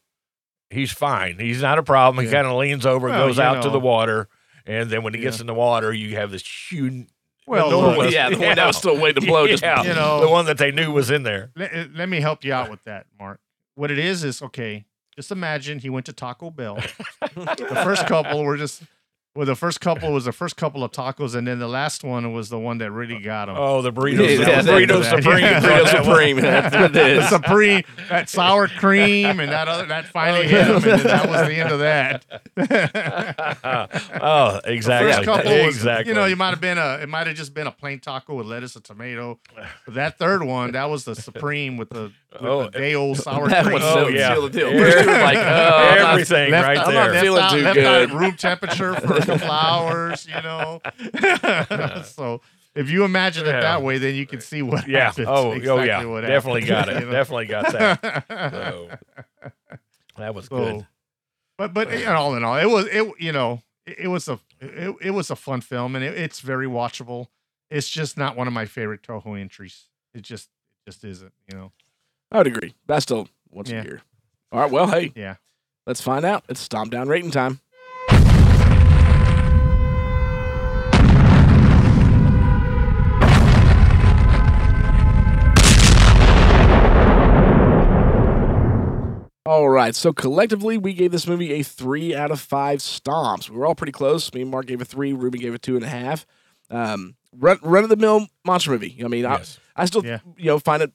he's fine. He's not a problem. He Yeah. kind of leans over, Well, goes you out to the water, and then when he gets in the water, you have this huge. Well, the one- (laughs) yeah, the one that was still waiting to blow. Just, yeah, you know- the one that they knew was in there. let, uh, let me help you out with that, Mark. What it is is okay. Just imagine he went to Taco Bell. (laughs) the first couple were just well, the first couple was the first couple of tacos, and then the last one was the one that really got him. Oh, the burritos, Yeah, the burrito supreme, yeah. Burrito Supreme. (laughs) That's what it the supreme, that sour cream, and that other that finally oh, hit him, and then that was the end of that. (laughs) oh, exactly, First couple was, exactly. you know, you might have been a, it might have just been a plain taco with lettuce and tomato. But that third one, that was the supreme with the, with Oh, the day old (laughs) sour That cream. was Oh, yeah. seal the deal. Yeah. First (laughs) like, oh, I'm not- everything left right out- I'm not there. left feeling out, too left good. room temperature for a couple hours, you know. (laughs) so if you imagine it that way, then you can see what yeah. happens. Oh, oh yeah. what Definitely got it. you know? Definitely got that. So, that was So, good. But but you know, all in all, it was it you know it, it was a it, it was a fun film and it, it's very watchable. It's just not one of my favorite Toho entries. It just it just isn't. You know. I would agree. That's still once yeah. a year. All right. Well, hey. Yeah. Let's find out. It's stomp down rating time. All right, so collectively we gave this movie a three out of five stomps. We were all pretty close. Me and Mark gave a three. Ruby gave a two and a half. Um, run, run of the mill monster movie. I mean, yes. I, I still yeah. you know find it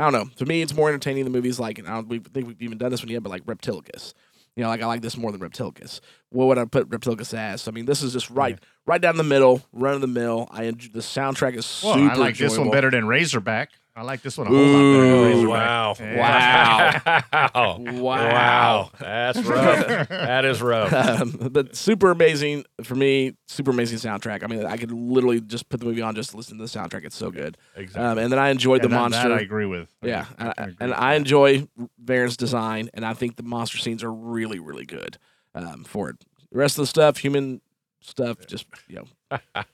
I don't know. To me, it's more entertaining than movies like and I don't we think we've even done this one yet, but like Reptilicus. You know, like I like this more than Reptilicus. What would I put Reptilicus as? I mean, this is just right, right down the middle, run of the mill. I enjoy, the soundtrack is Well, super. I like this one better than Razorback. I like this one a whole lot better than Ooh, Razorback. wow. Yeah. wow. (laughs) Wow. That's rough. that is rough. (laughs) um, but super amazing for me. Super amazing soundtrack. I mean, I could literally just put the movie on just to listen to the soundtrack. It's so good. Exactly. Um, and then I enjoyed Yeah, the that- monster. That I agree with. Yeah, I and, I, agree and with I enjoy Varan's design, and I think the monster scenes are really, really good um, for it. The rest of the stuff, human stuff, just you know,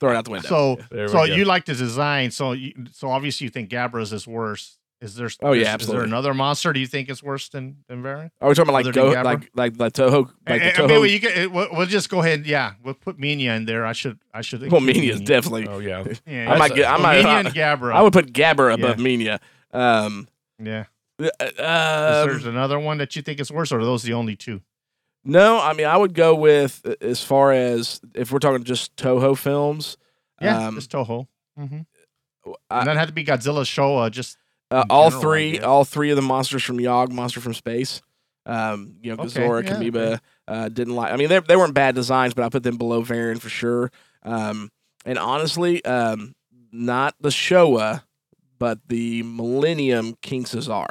throw it out the window. So, (laughs) There so go. you like the design. So, you, so obviously you think Gabara's is worse. Is there? Oh, yeah, is- Is there another monster? Do you think is worse than than Varan? are we talking about like Go, like like like Toho, like the Toho? maybe you can, we'll, we'll just go ahead. Yeah, we'll put Minya in there. I should. I should. well, include Minya is definitely. oh yeah. (laughs) Yeah, I might that's- get. I so might. Minya I, and Gabara. I would put Gabara Yeah. above Minya. Um, Yeah. uh, Is um, there another one that you think is worse, or are those the only two? No, I mean I would go with uh, as far as if we're talking just Toho films. Yeah, um, just Toho. Mm-hmm. I- and that had to be Godzilla Showa. Just uh, all general, three, all three of the monsters from Yog, Monster from Space. Um, you know, Okay, Gezora, yeah, Kamiba, uh, didn't like. I mean, they they weren't bad designs, but I put them below Varan for sure. Um, and honestly, um, not the Showa, but the Millennium King Caesar.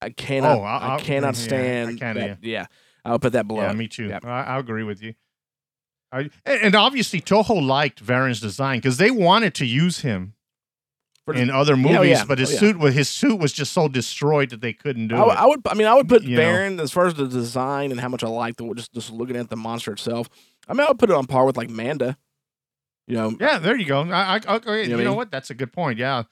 I cannot, Oh, I, I- I- cannot yeah, I stand. that, yeah, I'll put that below. yeah, it. me too. Yep. I, I agree with you. I, and obviously Toho liked Varan's design because they wanted to use him in other oh, Yeah, oh, movies, yeah. but his Oh, yeah. suit was his suit was just so destroyed that they couldn't do I, it. I would. I mean, I would put You know. As far as the design and how much I like the just just looking at the monster itself. I mean, I would put it on par with like Manda. You know, Yeah, there you go. I, I, okay, You you, know what know what? That's a good point. Yeah,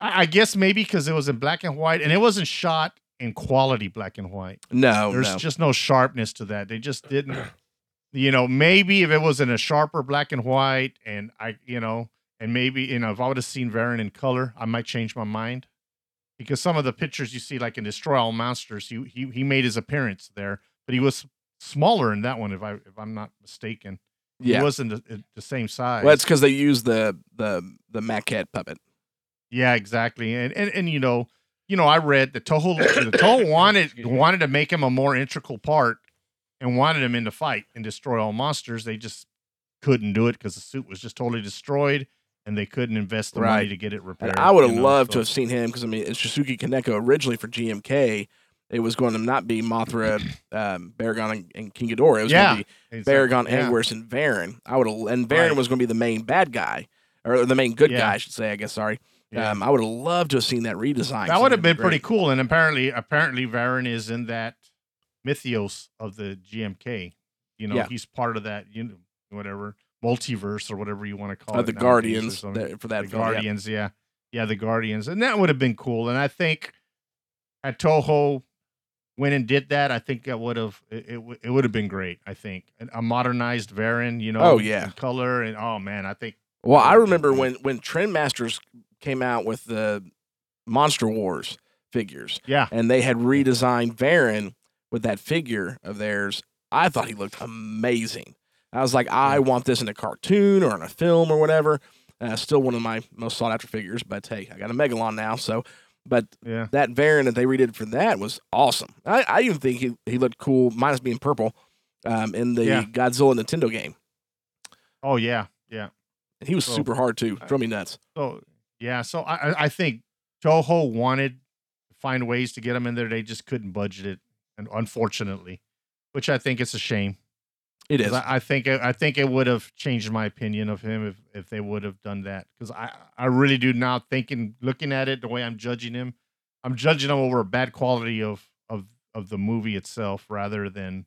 I, I guess maybe because it was in black and white, and it wasn't shot in quality black and white. no, There's no. just no sharpness to that. They just didn't. (clears throat) You know, maybe if it was in a sharper black and white, and I, you know, and maybe you know, if I would have seen Varan in color, I might change my mind. Because some of the pictures you see, like in Destroy All Monsters, he he he made his appearance there, but he was smaller in that one, if I if I'm not mistaken. yeah. He wasn't the, the same size. well, it's because they used the the the maquette puppet. Yeah, exactly. And and and you know, you know, I read that Toho the Toho (coughs) wanted wanted to make him a more integral part and wanted him in the fight and destroy all monsters. They just couldn't do it because the suit was just totally destroyed and they couldn't invest the Right. money to get it repaired. And I would have you know, loved to have seen him because I mean, it's Shusuke Kaneko originally for GMK. It was going to not be Mothra, (coughs) um, Baragon, and, and King Ghidorah. It was Yeah, going to be exactly. Baragon, Yeah. Anguirus, and Varan. I would and Varan Right. was going to be the main bad guy, or the main good Yeah. guy, I should say. I guess. Sorry. Yeah. Um, I would have loved to have seen that redesign. that would have been Something pretty cool. And apparently, apparently, Varan is in that mythos of the GMK. You know, Yeah. he's part of that. You know, whatever multiverse or whatever you want to call Uh, it. the Guardians for that the film. Guardians, yeah. yeah, the Guardians, and that would have been cool. And I think at Toho went and did that, I think that would have it, it, it would have been great. I think a modernized Varan, you know, Oh, yeah. color, and oh man, I think Well, I remember when when Trendmasters came out with the Monster Wars figures, yeah, and they had redesigned Varan with that figure of theirs. I thought he looked amazing. I was like, I want this in a cartoon or in a film or whatever. Uh, still one of my most sought after figures, but hey, I got a Megalon now, so. But yeah, that Varan that they redid for that was awesome. I, I even think he, he looked cool, minus being purple, um, in the Yeah. Godzilla Nintendo game. oh yeah, yeah. And he was So, super hard too. Drove me nuts. So yeah, so I I- think Toho wanted to find ways to get him in there. They just couldn't budget it, and unfortunately, which I think is a shame. It is. I, I think it, I think it would have changed my opinion of him if, if they would have done that. Because I, I really do now thinking looking at it the way I'm judging him, I'm judging him over a bad quality of of of the movie itself rather than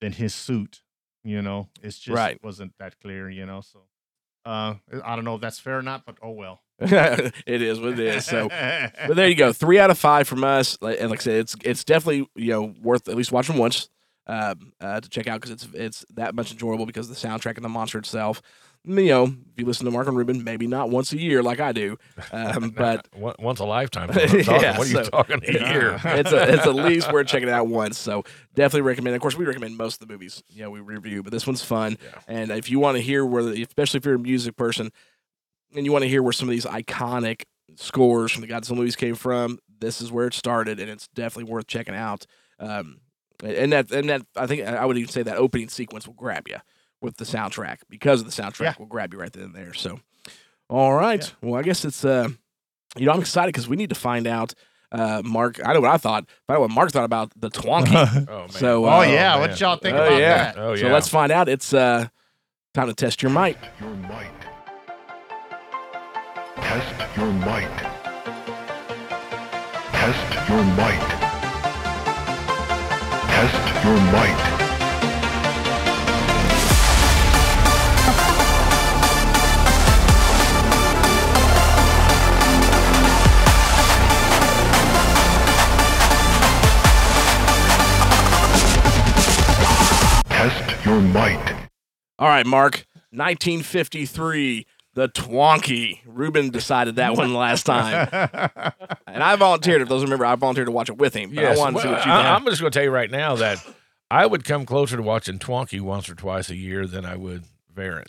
than his suit. You know, it's just Right. wasn't that clear. You know, so uh, I don't know if that's fair or not, but oh well. (laughs) it is what it is. So, but there you go. Three out of five from us. And like I said, it's it's definitely you know worth at least watching once um, uh, to check out because it's it's that much enjoyable because of the soundtrack and the monster itself. you know, if you listen to Mark and Ruben, maybe not once a year like I do, um, (laughs) but (laughs) once a lifetime. what talking. Yeah, what are you so- talking a year? it's a, it's at least worth checking it out once. So definitely recommend. Of course, we recommend most of the movies. You know, we review, but this one's fun. And if you want to hear where, especially if you're a music person, and you want to hear where some of these iconic scores from the Godzilla movies came from, this is where it started, and it's definitely worth checking out. Um, and that and that I think I would even say that opening sequence will grab you with the soundtrack because of the soundtrack Yeah. will grab you right then and there. So, all right. Well, I guess it's uh, you know, I'm excited because we need to find out. Uh, Mark, I know what I thought. Find out what Mark thought about the Twonky. (laughs) Oh man. So, Oh, uh, yeah, man. what y'all think oh, about yeah. that? Oh So let's find out. It's uh, time to test your mic. Your might. Test your might. Test your might. Test your might. Test your might. All right, Mark. 1953, the Twonky. Ruben decided that one last time, (laughs) and I volunteered. If those remember, I volunteered to watch it with him. But Yes. I wanted to see well, what you I. I'm just going to tell you right now that I would come closer to watching Twonky once or twice a year than I would Varan.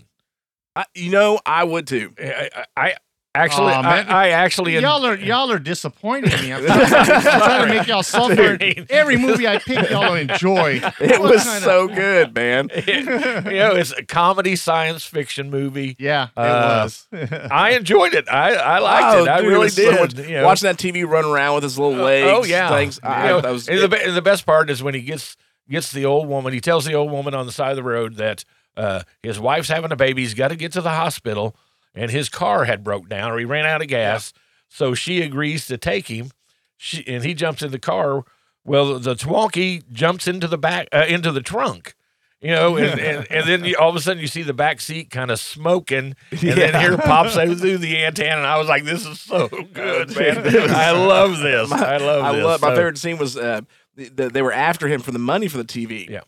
I, you know, I would too. I, I actually, Aw, man. I, I actually, y'all are y'all are disappointing me. I'm (laughs) trying, I'm trying to make y'all suffer. Every movie I pick, y'all enjoy. (laughs) It What was kind of- so good, man. (laughs) you know, it's a comedy science fiction movie. Yeah, it Uh, was. I enjoyed it. I, I liked Oh, it. I dude, really was so did. much- you know. Watching that TV run around with his little legs. Oh yeah, things. I, know, that was, and the, and the best part is when he gets gets the old woman. He tells the old woman on the side of the road that uh, his wife's having a baby. He's got to get to the hospital, and his car had broke down or he ran out of gas. So she agrees to take him. She and he jumps in the car. Well, the Twonky jumps into the back uh, into the trunk. You know, and, and, (laughs) and then you, all of a sudden you see the back seat kind of smoking, and then here pops out through the antenna, and I was like, "This is so good, man! (laughs) I love this. I love I this." love my favorite scene was uh, the, the, they were after him for the money for the TV. Yeah.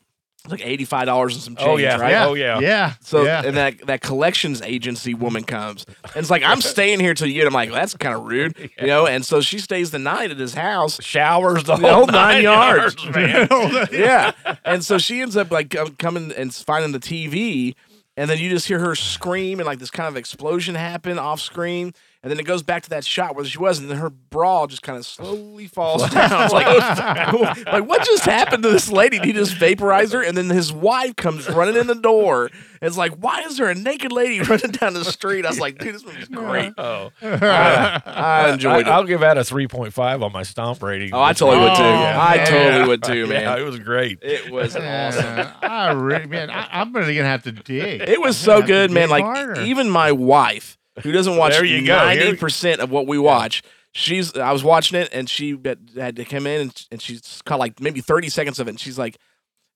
It's like eighty five dollars and some change. Oh yeah, right? yeah, Oh yeah. yeah. So yeah. and that that collections agency woman comes and it's like I'm (laughs) staying here till you get. I'm like that's kind of rude, (laughs) you know. And so she stays the night at his house. Showers the The whole, whole nine yards. man. (laughs) yeah, and so she ends up like coming and finding the TV, and then you just hear her scream and like this kind of explosion happen off screen, and then it goes back to that shot where she was, and then her bra just kind of slowly falls down. It's like, (laughs) like what just happened to this lady? Did he just vaporize her? And then his wife comes running in the door. And it's like, why is there a naked lady running down the street? I was like, dude, this movie's great. Oh, I, I enjoyed I, it. will give that a three point five on my stomp rating. Oh, I totally would too. Oh, I yeah. totally would too, (laughs) man. Yeah, it was great. It was awesome. I really, man, I, I'm really gonna have to dig. It was I'm so gonna have to good, man. dig Like harder. even my wife, who doesn't watch There you go. Here ninety we- percent of what we watch, she's. I was watching it, and she had had to come in, and, and she's caught like maybe thirty seconds of it, and she's like.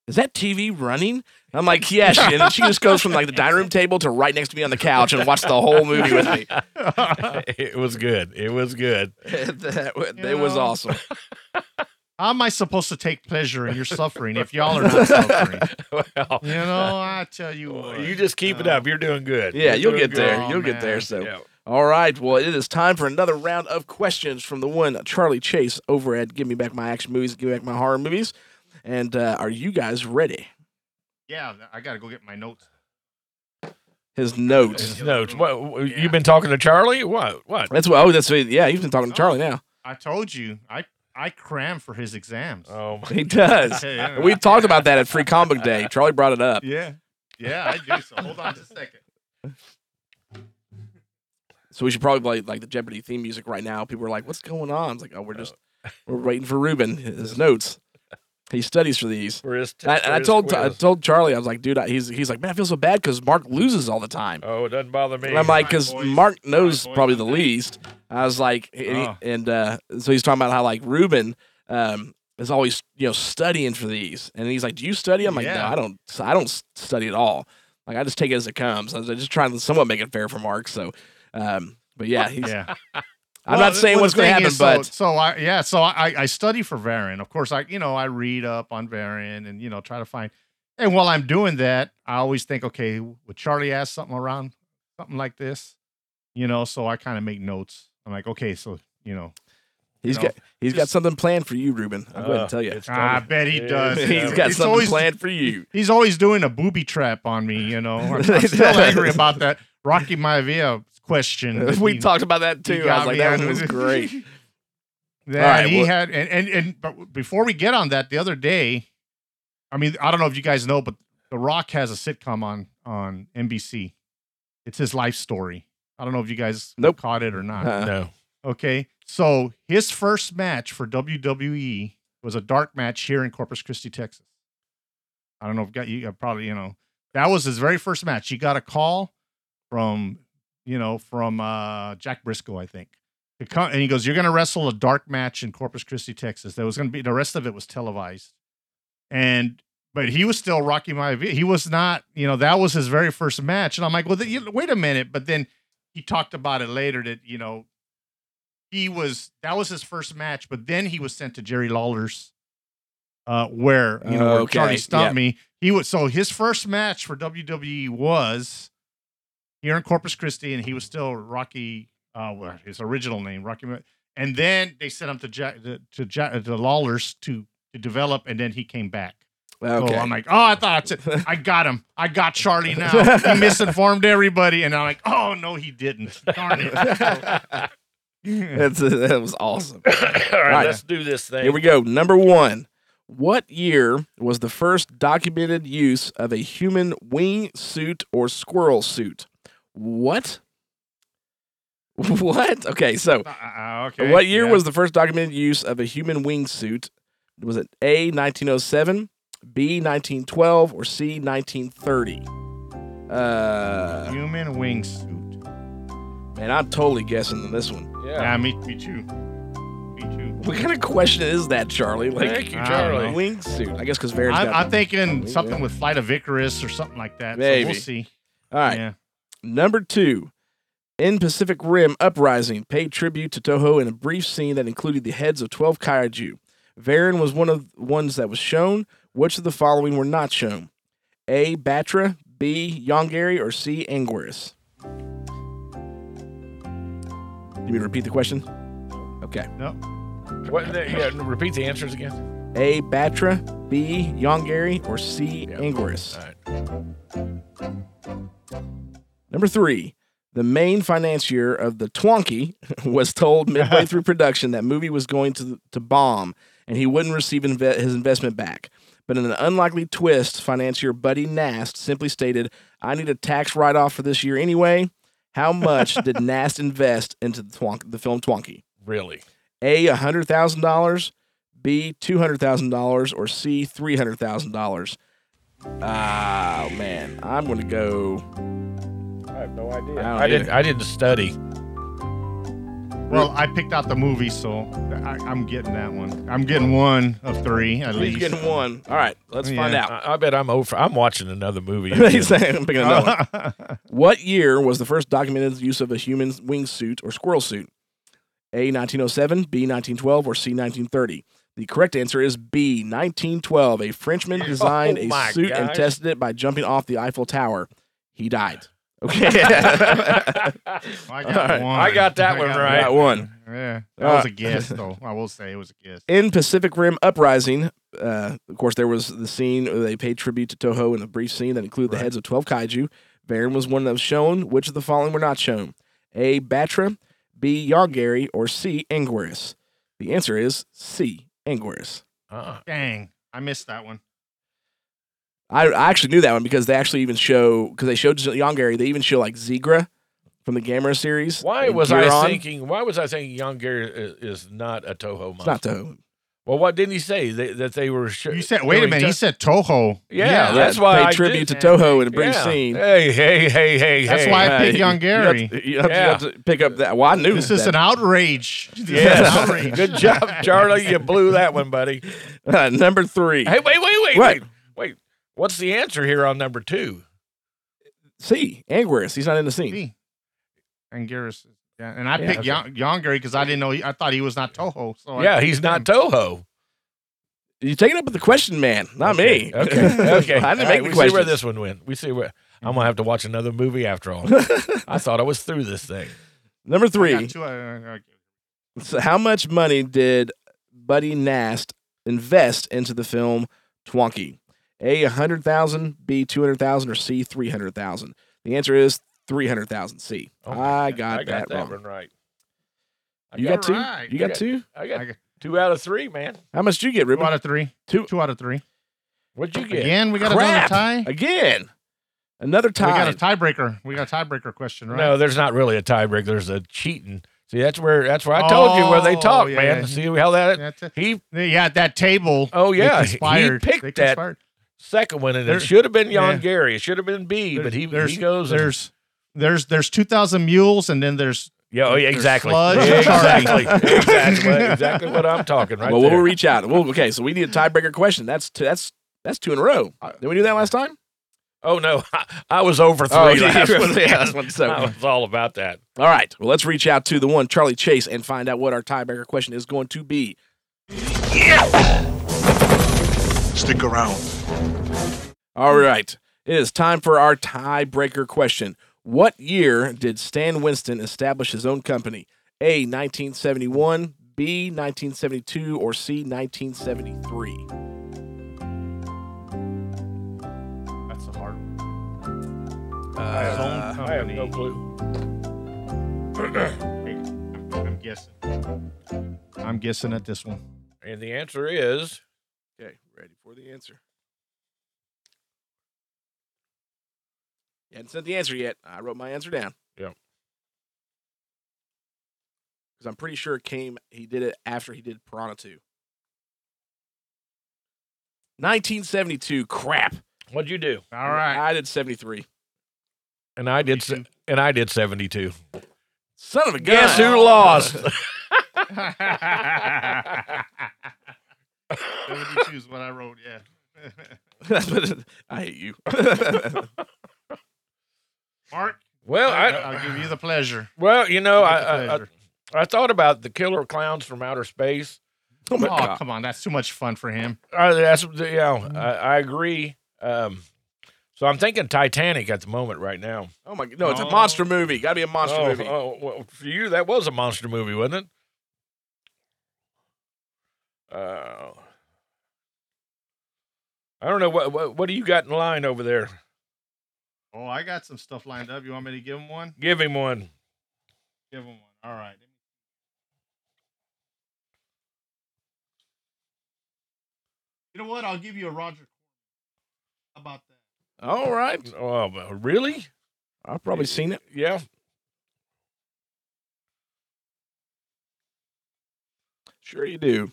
Is that TV running? I'm like, yeah. She, and then she just goes from like the dining room table to right next to me on the couch and watched the whole movie with me. (laughs) it was good. It was good. (laughs) That- it was awesome. (laughs) How am I supposed to take pleasure in your suffering if y'all are not (laughs) suffering? Well, You know, (laughs) I tell you what. you just keep it Uh, up. You're doing good. Yeah, You're you'll doing get there. Oh, You'll get there. So, Yeah. all right. Well, it is time for another round of questions from the one Charlie Chase over at Give Me Back My Action Movies, Give Me Back My Horror Movies. And uh, are you guys ready? Yeah, I gotta go get my notes. His notes. His notes. What? You've been talking to Charlie? What? What? That's what. Oh, that's what- yeah. He's been talking to Charlie now. I told you, I I cram for his exams. Oh, my- (laughs) He does. Yeah. We've talked about that at Free Comic Day. Charlie brought it up. Yeah, yeah, I do. So hold on just a second. So we should probably play like the Jeopardy theme music right now. People are like, "What's going on?" It's like, "Oh, we're just oh. we're waiting for Ruben his notes. He studies for these." for his And I, and I his told I told Charlie, I was like, "Dude, I, he's he's like, man, I feel so bad because Mark loses all the time." Oh, it doesn't bother me. And I'm like, because. Mark knows probably the least. I was like, and, he- Oh. and uh, so he's talking about how like Ruben um, is always you know studying for these, and he's like, "Do you study?" I'm like, "No, I don't. I don't study at all. Like I just take it as it comes. I was just trying to somewhat make it fair for Mark. So, um, but yeah, he's, Yeah, (laughs) I'm Well, not saying well, what's going to happen, is, so, but so I yeah, so I I study for Varan. Of course, I you know I read up on Varan and you know try to find And while I'm doing that, I always think, okay, would Charlie ask something around something like this? You know, so I kind of make notes. I'm like, okay, so you know, He's know, got he's got something planned for you, Ruben. I'm going Uh, to tell you. I bet he does. it's He's coming. got It's something always- planned for you. He's always doing a booby trap on me. You know, I'm, (laughs) I'm still angry about that Rocky Maivia question. (laughs) we he- talked about that too. I was like, that was great. Yeah, (laughs) All right, and he well- had and, and and but before we get on that, the other day, I mean, I don't know if you guys know, but The Rock has a sitcom on on NBC. It's his life story. I don't know if you guys Nope. caught it or not. Uh-uh. No. Okay, so his first match for WWE was a dark match here in Corpus Christi, Texas. I don't know if got you probably you know that was his very first match. He got a call from you know from uh, Jack Briscoe, I think. Come, and he goes, "You're going to wrestle a dark match in Corpus Christi, Texas." There was going to be the rest of it was televised, and but he was still Rocky Maivia. He was not, you know, that was his very first match, and I'm like, well, th- wait a minute. But then he talked about it later that you know he was that was his first match, but then he was sent to Jerry Lawler's, uh, where you know where Okay, Charlie stopped yeah. me. He was so his first match for WWE was here in Corpus Christi, and he was still Rocky, uh, well, his original name, Rocky. And then they sent him to Jack to to, Jack, to Lawler's to to develop, and then he came back. Okay. So I'm like, oh, I thought I got him. I got Charlie now. He (laughs) misinformed everybody, and I'm like, oh no, he didn't. Darn it. (laughs) That's, that was awesome. All right, right. let's do this thing. Here we go. Number one. What year was the first documented use of a human wing suit or squirrel suit? What? (laughs) What? Okay, so Uh, okay. what year yeah. was the first documented use of a human wingsuit? Was it A, 1907, B, 1912, or C, 1930? Uh, human wingsuit? man, I'm totally guessing on this one. Yeah. Yeah, me, me too. Me too. What kind of question is that, Charlie? Like, Thank you, Charlie. know. wingsuit. I guess because Varan's I'm, got. I'm thinking something with Flight of Icarus or something like that. So Maybe. we'll see. All right. Yeah. Number two, in Pacific Rim Uprising, paid tribute to Toho in a brief scene that included the heads of 12 kaiju. Varan was one of the ones that was shown. Which of the following were not shown? A. Batra, B. Yongari, or C. Anguirus? You mean to repeat the question? Okay. No. What, yeah, repeat the answers again. A. Batra, B. Yongari, or C. Anguirus? All right. Number three, the main financier of the Twonky (laughs) was told midway (laughs) through production that movie was going to to bomb and he wouldn't receive inve- his investment back. But in an unlikely twist, financier Buddy Nast simply stated, "I need a tax write-off for this year anyway." How much (laughs) did Nast invest into the, Twonk- the film Twonky? Really? A, hundred thousand dollars. B, two hundred thousand dollars, or C, three hundred thousand dollars. Ah, man, I'm going to go. I have no idea. I I, didn't. I didn't study. Well, I picked out the movie, so I, I'm getting that one. I'm getting one of three at He's least. getting one. All right, let's find out. I, I bet I'm over. I'm watching another movie. (laughs) He's saying, I'm picking another one. (laughs) What year was the first documented use of a human wingsuit or squirrel suit? A. 1907, B. 1912, or C. 1930? The correct answer is B. 1912. A Frenchman designed (laughs) Oh a my suit and tested it by jumping off the Eiffel Tower. He died. Okay. (laughs) I got All right. one. I got that one got right. Got one. Yeah, that Uh, was a guess, though. I will say it was a guess. In Pacific Rim Uprising, uh, of course, there was the scene where they paid tribute to Toho in a brief scene that included the heads of 12 kaiju. Varan was one of was shown. Which of the following were not shown? A. Batra, B. Yongari, or C. Anguirus? The answer is C. Anguirus. Uh-uh. Dang, I missed that one. I, I actually knew that one because they actually even show, because they showed Yongari, they even show like Zigra from the Gamera series. Why and was I thinking? Why was I thinking Yongari is, is not a Toho monster? It's not Toho. Well, what didn't he say? They, that they were. Sh- You said, wait a doing minute. He said Toho. Yeah, Yeah, that's why paid I tribute did- to Toho in a brief yeah. scene. Hey, hey, hey, hey, hey, That's hey. why I picked you- Young you Gary. have to- You have, to, you Yeah. have to pick up that. Well, I knew This is an outrage. (laughs) This is an outrage. Good job, Charlie. You blew that one, buddy. (laughs) Uh, number three. Hey, wait, wait, wait, Right. wait, wait. What's the answer here on number two? C. Anguirus. He's not in the scene. Me. And Yeah, and I Yeah, picked okay. Young, Yongari because I didn't know. He, I thought he was not Toho. So yeah, picked he's not him. Toho. You take it up with the question man, not Okay, me. Okay. Okay. (laughs) I didn't All make right, the we see where this one went. We see where I'm gonna have to watch another movie after all. (laughs) I thought I was through this thing. Number three. two, uh, uh, So how much money did Buddy Nast invest into the film Twonky? A, 100,000, B, 200,000, or C, 300,000? The answer is 300,000, C. Oh, I got I that, got that wrong. one right. I You got two? right. You got got- two? I got I got two out of three, man. How much did you get, two out of three. Two. Two out of three. What'd you get? Again, we got Crap. another tie. Again. Another We got a tiebreaker. We got a tiebreaker question, right? No, there's not really a tiebreaker. There's a cheating. See, that's where that's where I told you where they Oh, talk, yeah, man. yeah. See how that That's it. he Yeah, that table. Oh, yeah, he picked They that conspired. Second one, and There- it should have been Jan yeah. Gary. It should have been B, but he there's, he goes. and- There's there's there's two thousand mules, and then there's yeah, oh, yeah, there's exactly, sludge exactly, (laughs) exactly, exactly what I'm talking right well, there. we'll reach out. Well, okay, so we need a tiebreaker question. That's two, that's that's two in a row. Did we do that last time? oh no, (laughs) I, I was over oh, three Oh, last (laughs) yeah, one. yeah, last one, so- I was all about that. All right. Well, let's reach out to the one Charlie Chase and find out what our tiebreaker question is going to be. Yeah. Stick around. All right. It is time for our tiebreaker question. What year did Stan Winston establish his own company? A. 1971, B. 1972, or C. 1973? That's a hard one. Uh, I have no clue. (clears throat) I'm guessing. I'm guessing at this one. And the answer is Okay, ready for the answer. Hadn't sent the answer yet. I wrote my answer down. Yep. Because I'm pretty sure it came, he did it after he did Piranha 2. 1972. Crap. what'd you do? All right. I did 73. And I did, se- and I did seventy two. Son of a gun. Guess who lost? (laughs) (laughs) Seventy-two is what I wrote. Yeah. (laughs) I hate you. Mark, well, I, I, will give you the pleasure. well, you know, I, I, I. I thought about the killer clowns from outer space. oh my Oh, come on, that's too much fun for him. Uh, that's you know, I, I agree. Um, so I'm thinking Titanic at the moment right now. Oh my No, it's a Oh. monster movie. Got to be a monster oh, movie. oh, well, for you, that was a monster movie, wasn't it? Uh, I don't know what, what what do you got in line over there. Oh, I got some stuff lined up. You want me to give him one? Give him one. Give him one. All right. You know what? I'll give you a Roger. How about that? All right. Oh, really? I've probably seen it. Yeah. Sure you do.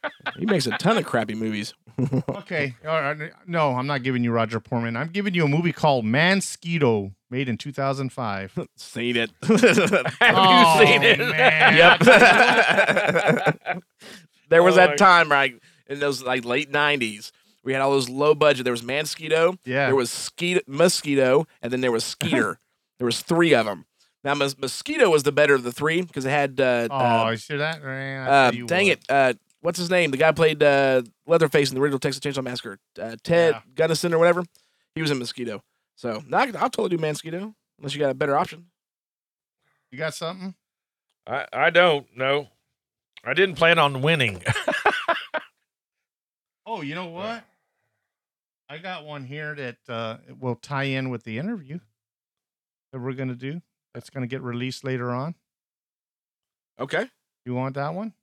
(laughs) he makes a ton of crappy movies. (laughs) Okay. All right. No, I'm not giving you Roger Corman. I'm giving you a movie called Mansquito, made in 2005. (laughs) seen it. Have Oh, you seen it? man. Yep. there was Oh, that time, right, in those like late '90s. We had all those low budget. There was Mansquito, Yeah. there was Skeet- Mosquito, and then there was Skeeter. there was three of them. Now, Mos- Mosquito was the better of the three because it had. Uh, oh, uh, you see that? Uh, dang it! What's his name? The guy played uh, Leatherface in the original Texas Chainsaw Massacre. Uh, Ted Yeah. Gunnison or whatever. He was in Mosquito. So no, I, I'll totally do Mosquito unless you got a better option. You got something? I, I don't know. I didn't plan on winning. (laughs) Oh, you know what? I got one here that uh, will tie in with the interview that we're going to do. That's going to get released later on. Okay, You want that one?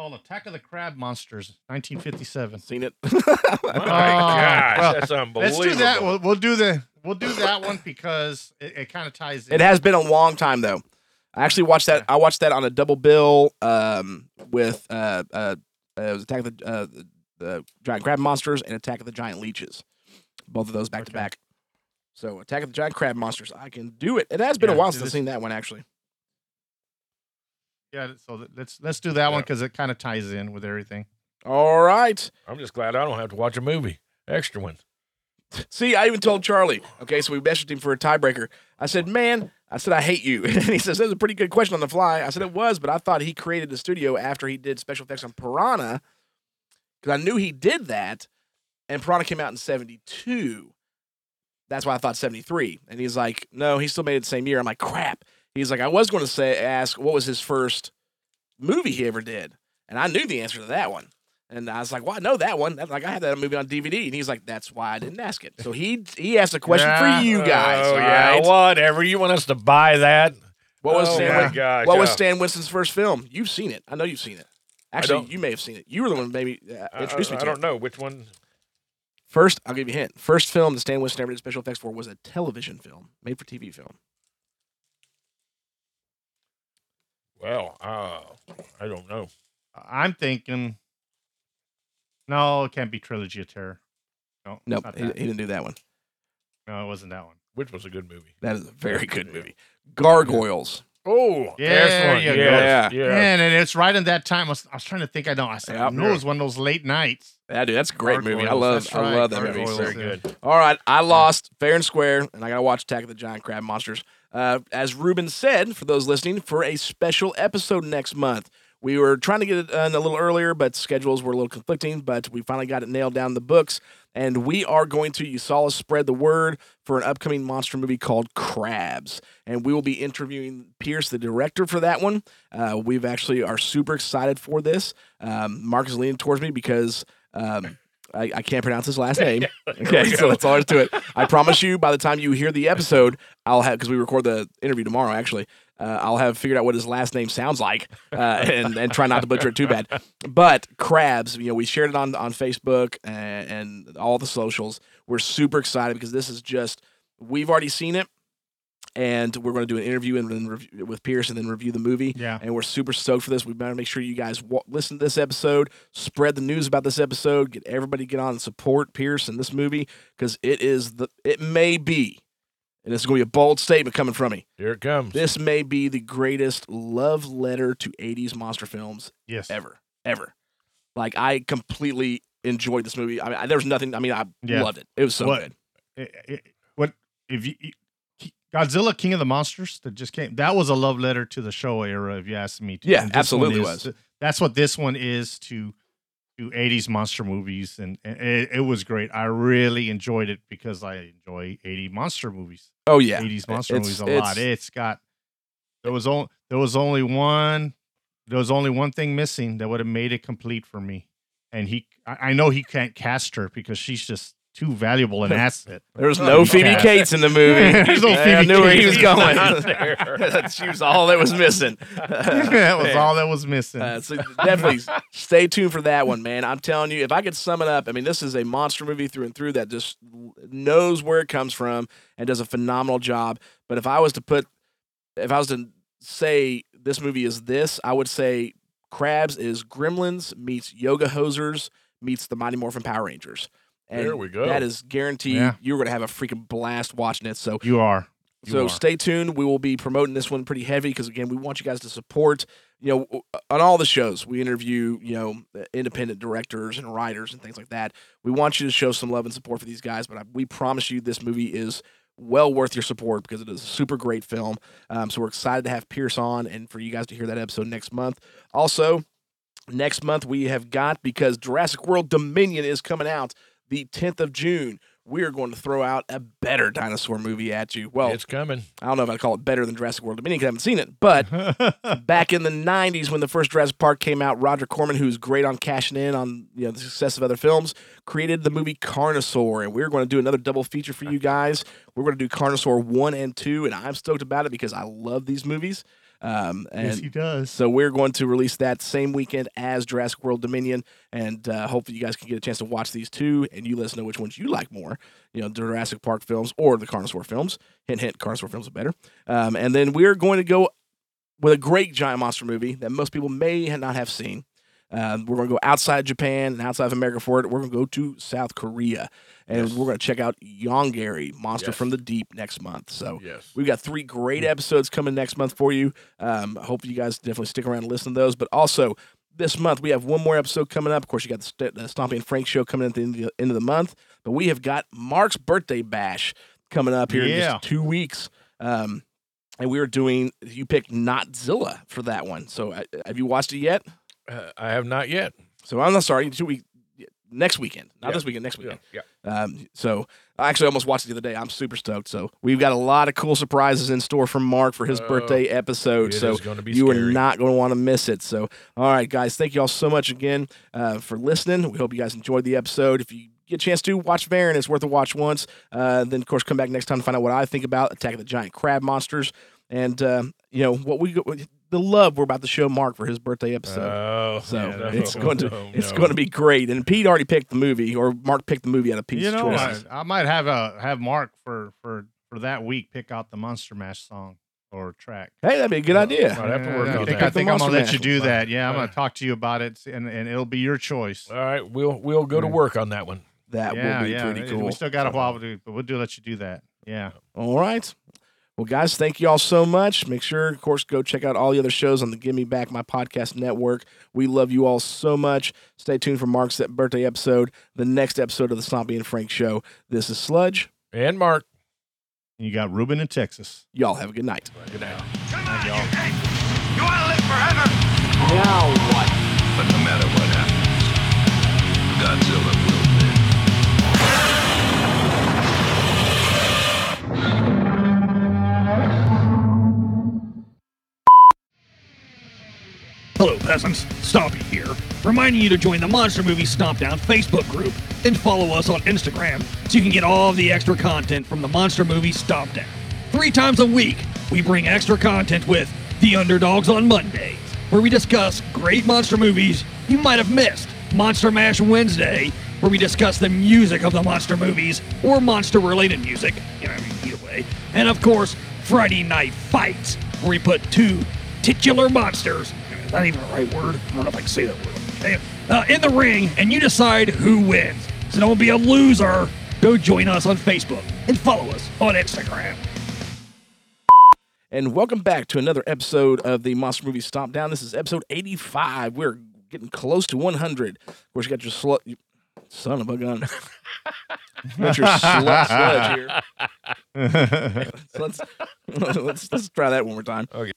It's called Attack of the Crab Monsters, 1957. seen it. (laughs) Oh my gosh, well, that's unbelievable. Let's do that. We'll, we'll do the we'll do that one because it, it kind of ties in. It has been a long time though. I actually watched that. I watched that on a double bill um, with uh, uh, uh, it was Attack of the, uh, the the Giant Crab Monsters and Attack of the Giant Leeches. Both of those back to back. So Attack of the Giant Crab Monsters, I can do it. It has been a while since I've seen that one actually. Yeah. So let's let's do that one because it kind of ties in with everything. All right. I'm just glad I don't have to watch a movie. Extra one. See, I even told Charlie. Okay, so we messaged him for a tiebreaker. I said, "Man," I said, "I hate you," (laughs) and he says, "That's a pretty good question on the fly." I said, "It was," but I thought he created the studio after he did special effects on Piranha. because I knew he did that, and Piranha came out in '72. That's why I thought '73. And he's like, no, he still made it the same year. I'm like, crap. He's like, I was going to say ask what was his first movie he ever did, and I knew the answer to that one. And I was like, "Well, I know that one. Like, I had that movie on DVD." And he's like, "That's why I didn't ask it." So he he asked a question Yeah. for you guys. Oh, yeah, right? whatever. You want us to buy that? What was oh Stan? my Win- gosh, what was. Stan Winston's first film? You've seen it. I know you've seen it. Actually, you may have seen it. You were the one maybe uh, introduced I, me to I don't it. know which one. First, I'll give you a hint. First film that Stan Winston ever did special effects for was a television film, made for TV film. Well, uh, I don't know. I'm thinking. No, it can't be Trilogy of Terror. No, it's Nope, he, he didn't do that one. no, it wasn't that one. Which was a good movie. That is a very good movie. Gargoyles. Oh, Yeah, that's there one. you go. Yeah. yeah. Man, and it's right in that time. I was, I was trying to think. I don't. I said, Yeah. I know it was one of those late nights. Yeah, dude, that's a great movie. I love, that's I right, love that movie. Very good. All right, I lost fair and square, and I got to watch Attack of the Giant Crab Monsters. Uh, as Ruben said, for those listening, for a special episode next month. We were trying to get it done a little earlier, but schedules were a little conflicting. But we finally got it nailed down the books, and we are going to. You saw us spread the word for an upcoming monster movie called Crabs, and we will be interviewing Pierce, the director, for that one. Uh, we've actually are super excited for this. Um, Mark is leaning towards me because. Um, I, I can't pronounce his last (laughs) name. Okay, so that's all there is to it. I promise you, by the time you hear the episode, I'll have because we record the interview tomorrow. Actually, uh, I'll have figured out what his last name sounds like, uh, and and try not to butcher it too bad. But crabs, you know, we shared it on on Facebook and, and all the socials. We're super excited because this is just we've already seen it, and we're going to do an interview and then review, with Pierce and then review the movie. Yeah. And we're super stoked for this. We better make sure you guys wa- listen to this episode, spread the news about this episode, get everybody get on and support Pierce and this movie because it is the it may be, and this is going to be a bold statement coming from me. Here it comes. This may be the greatest love letter to '80s monster films Yes. ever, ever. Like I completely enjoyed this movie. I mean, I, there was nothing. I mean, I Yeah. loved it. It was so What- good. It- it- what if you Godzilla King of the Monsters that just came? That was a love letter to the Showa era, if you ask me. To. Yeah, And this one absolutely is- was. That's what this one is to to 80s monster movies, and, and it, it was great. I really enjoyed it because I enjoy 80 monster movies. Oh yeah, 80s monster It's- movies a lot. it's- It's got there was only there was only one there was only one thing missing that would have made it complete for me. And he I, I know he can't cast her because she's just too valuable an (laughs) asset. There was no Phoebe Yeah. Cates in the movie. (laughs) There's no Phoebe I Phoebe knew where he was going. Not (laughs) there. she was all that was missing. that was all that was missing. Uh, so definitely stay tuned for that one, man. I'm telling you, if I could sum it up, I mean, this is a monster movie through and through that just knows where it comes from and does a phenomenal job. But if I was to put, if I was to say this movie is this, I would say Crabs is Gremlins meets Yoga Hosers meets the Mighty Morphin Power Rangers. And There we go. That is guaranteed. Yeah. You're going to have a freaking blast watching it. So you are. You so are. stay tuned. We will be promoting this one pretty heavy because again, we want you guys to support. You know, on all the shows we interview, you know, independent directors and writers and things like that. We want you to show some love and support for these guys. But I, we promise you, this movie is well worth your support because it is a super great film. Um, so we're excited to have Pierce on and for you guys to hear that episode next month. Also, next month we have got because Jurassic World Dominion is coming out the 10th of June. We are going to throw out a better dinosaur movie at you. Well, it's coming. I don't know if I'd call it better than Jurassic World Dominion because I haven't seen it. But (laughs) back in the 90s when the first Jurassic Park came out, Roger Corman, who's great on cashing in on you know the success of other films, created the movie Carnosaur. And we're going to do another double feature for you guys. We're going to do Carnosaur 1 and 2. And I'm stoked about it because I love these movies. Um, and yes, he does. so we're going to release that same weekend as Jurassic World Dominion, and uh, hopefully you guys can get a chance to watch these two, and you let us know which ones you like more. You know, the Jurassic Park films or the Carnosaur films. Hint, hint, Carnosaur films are better. Um, and then we're going to go with a great giant monster movie that most people may not have seen. Um, we're going to go outside Japan and outside of America for it. We're going to go to South Korea, and Yes. we're going to check out Yongari, Monster Yes. from the Deep, next month. So Yes. We've got three great episodes coming next month for you. Um, I hope you guys definitely stick around and listen to those. But also, this month we have one more episode coming up. Of course, you got the, St- the Stompy and Frank show coming at the end of the, end of the month. But we have got Mark's birthday bash coming up here in just two weeks. Um, and we are doing, you picked Notzilla for that one. So uh, have you watched it yet? Uh, I have not yet. So I'm not sorry. Two weeks. next weekend, not Yeah. this weekend, next weekend. yeah. Um, so I actually almost watched it the other day. I'm super stoked. So we've got a lot of cool surprises in store from Mark for his Oh, birthday episode. so is gonna be you are not going to want to miss it. So all right, guys, thank you all so much again uh, for listening. We hope you guys enjoyed the episode. If you get a chance to watch Varan, it's worth a watch once. Uh, then of course come back next time to find out what I think about Attack of the Giant Crab Monsters and uh, you know what we the love we're about to show Mark for his birthday episode. Oh, So yeah, it's going to no, it's no. going to be great. And Pete already picked the movie, or Mark picked the movie out of Pete's you know, I, choices. I might have a have Mark for for for that week pick out the Monster Mash song or track. hey, that'd be a good idea. Might have to work I on think. I think I'm gonna let you do that. Yeah, I'm Uh, gonna talk to you about it, and and it'll be your choice. All right, we'll we'll go to work on that one. That yeah, will be yeah. pretty cool. We still got a while to do, but we'll do let you do that. Yeah. All right. Well, guys, thank you all so much. Make sure, of course, go check out all the other shows on the Give Me Back My Podcast Network. We love you all so much. Stay tuned for Mark's birthday episode, the next episode of the Stompy and Frank Show. This is Sludge. And Mark, And you got Ruben in Texas. Y'all have a good night. good night. Come on, you think you want to live forever? Now what? But no matter what happens, Godzilla Hello, peasants. Stompy here, reminding you to join the Monster Movie Stompdown Facebook group and follow us on Instagram so you can get all of the extra content from the Monster Movie Stompdown. Three times a week, we bring extra content with The Underdogs on Mondays, where we discuss great monster movies you might have missed. Monster Mash Wednesday, where we discuss the music of the monster movies or monster related music, you know, either way. And of course, Friday Night Fights, where we put two titular monsters, is that even the right word? I don't know if I can say that word. Okay. Uh, in the ring, and you decide who wins. So don't be a loser. Go join us on Facebook and follow us on Instagram. And welcome back to another episode of the Monster Movie Stomp Down. This is episode 85. We're getting close to 100. Of course, you got your slut. You, son of a gun. (laughs) got your slut sludge here. So (laughs) (laughs) let's, let's, let's try that one more time. Okay.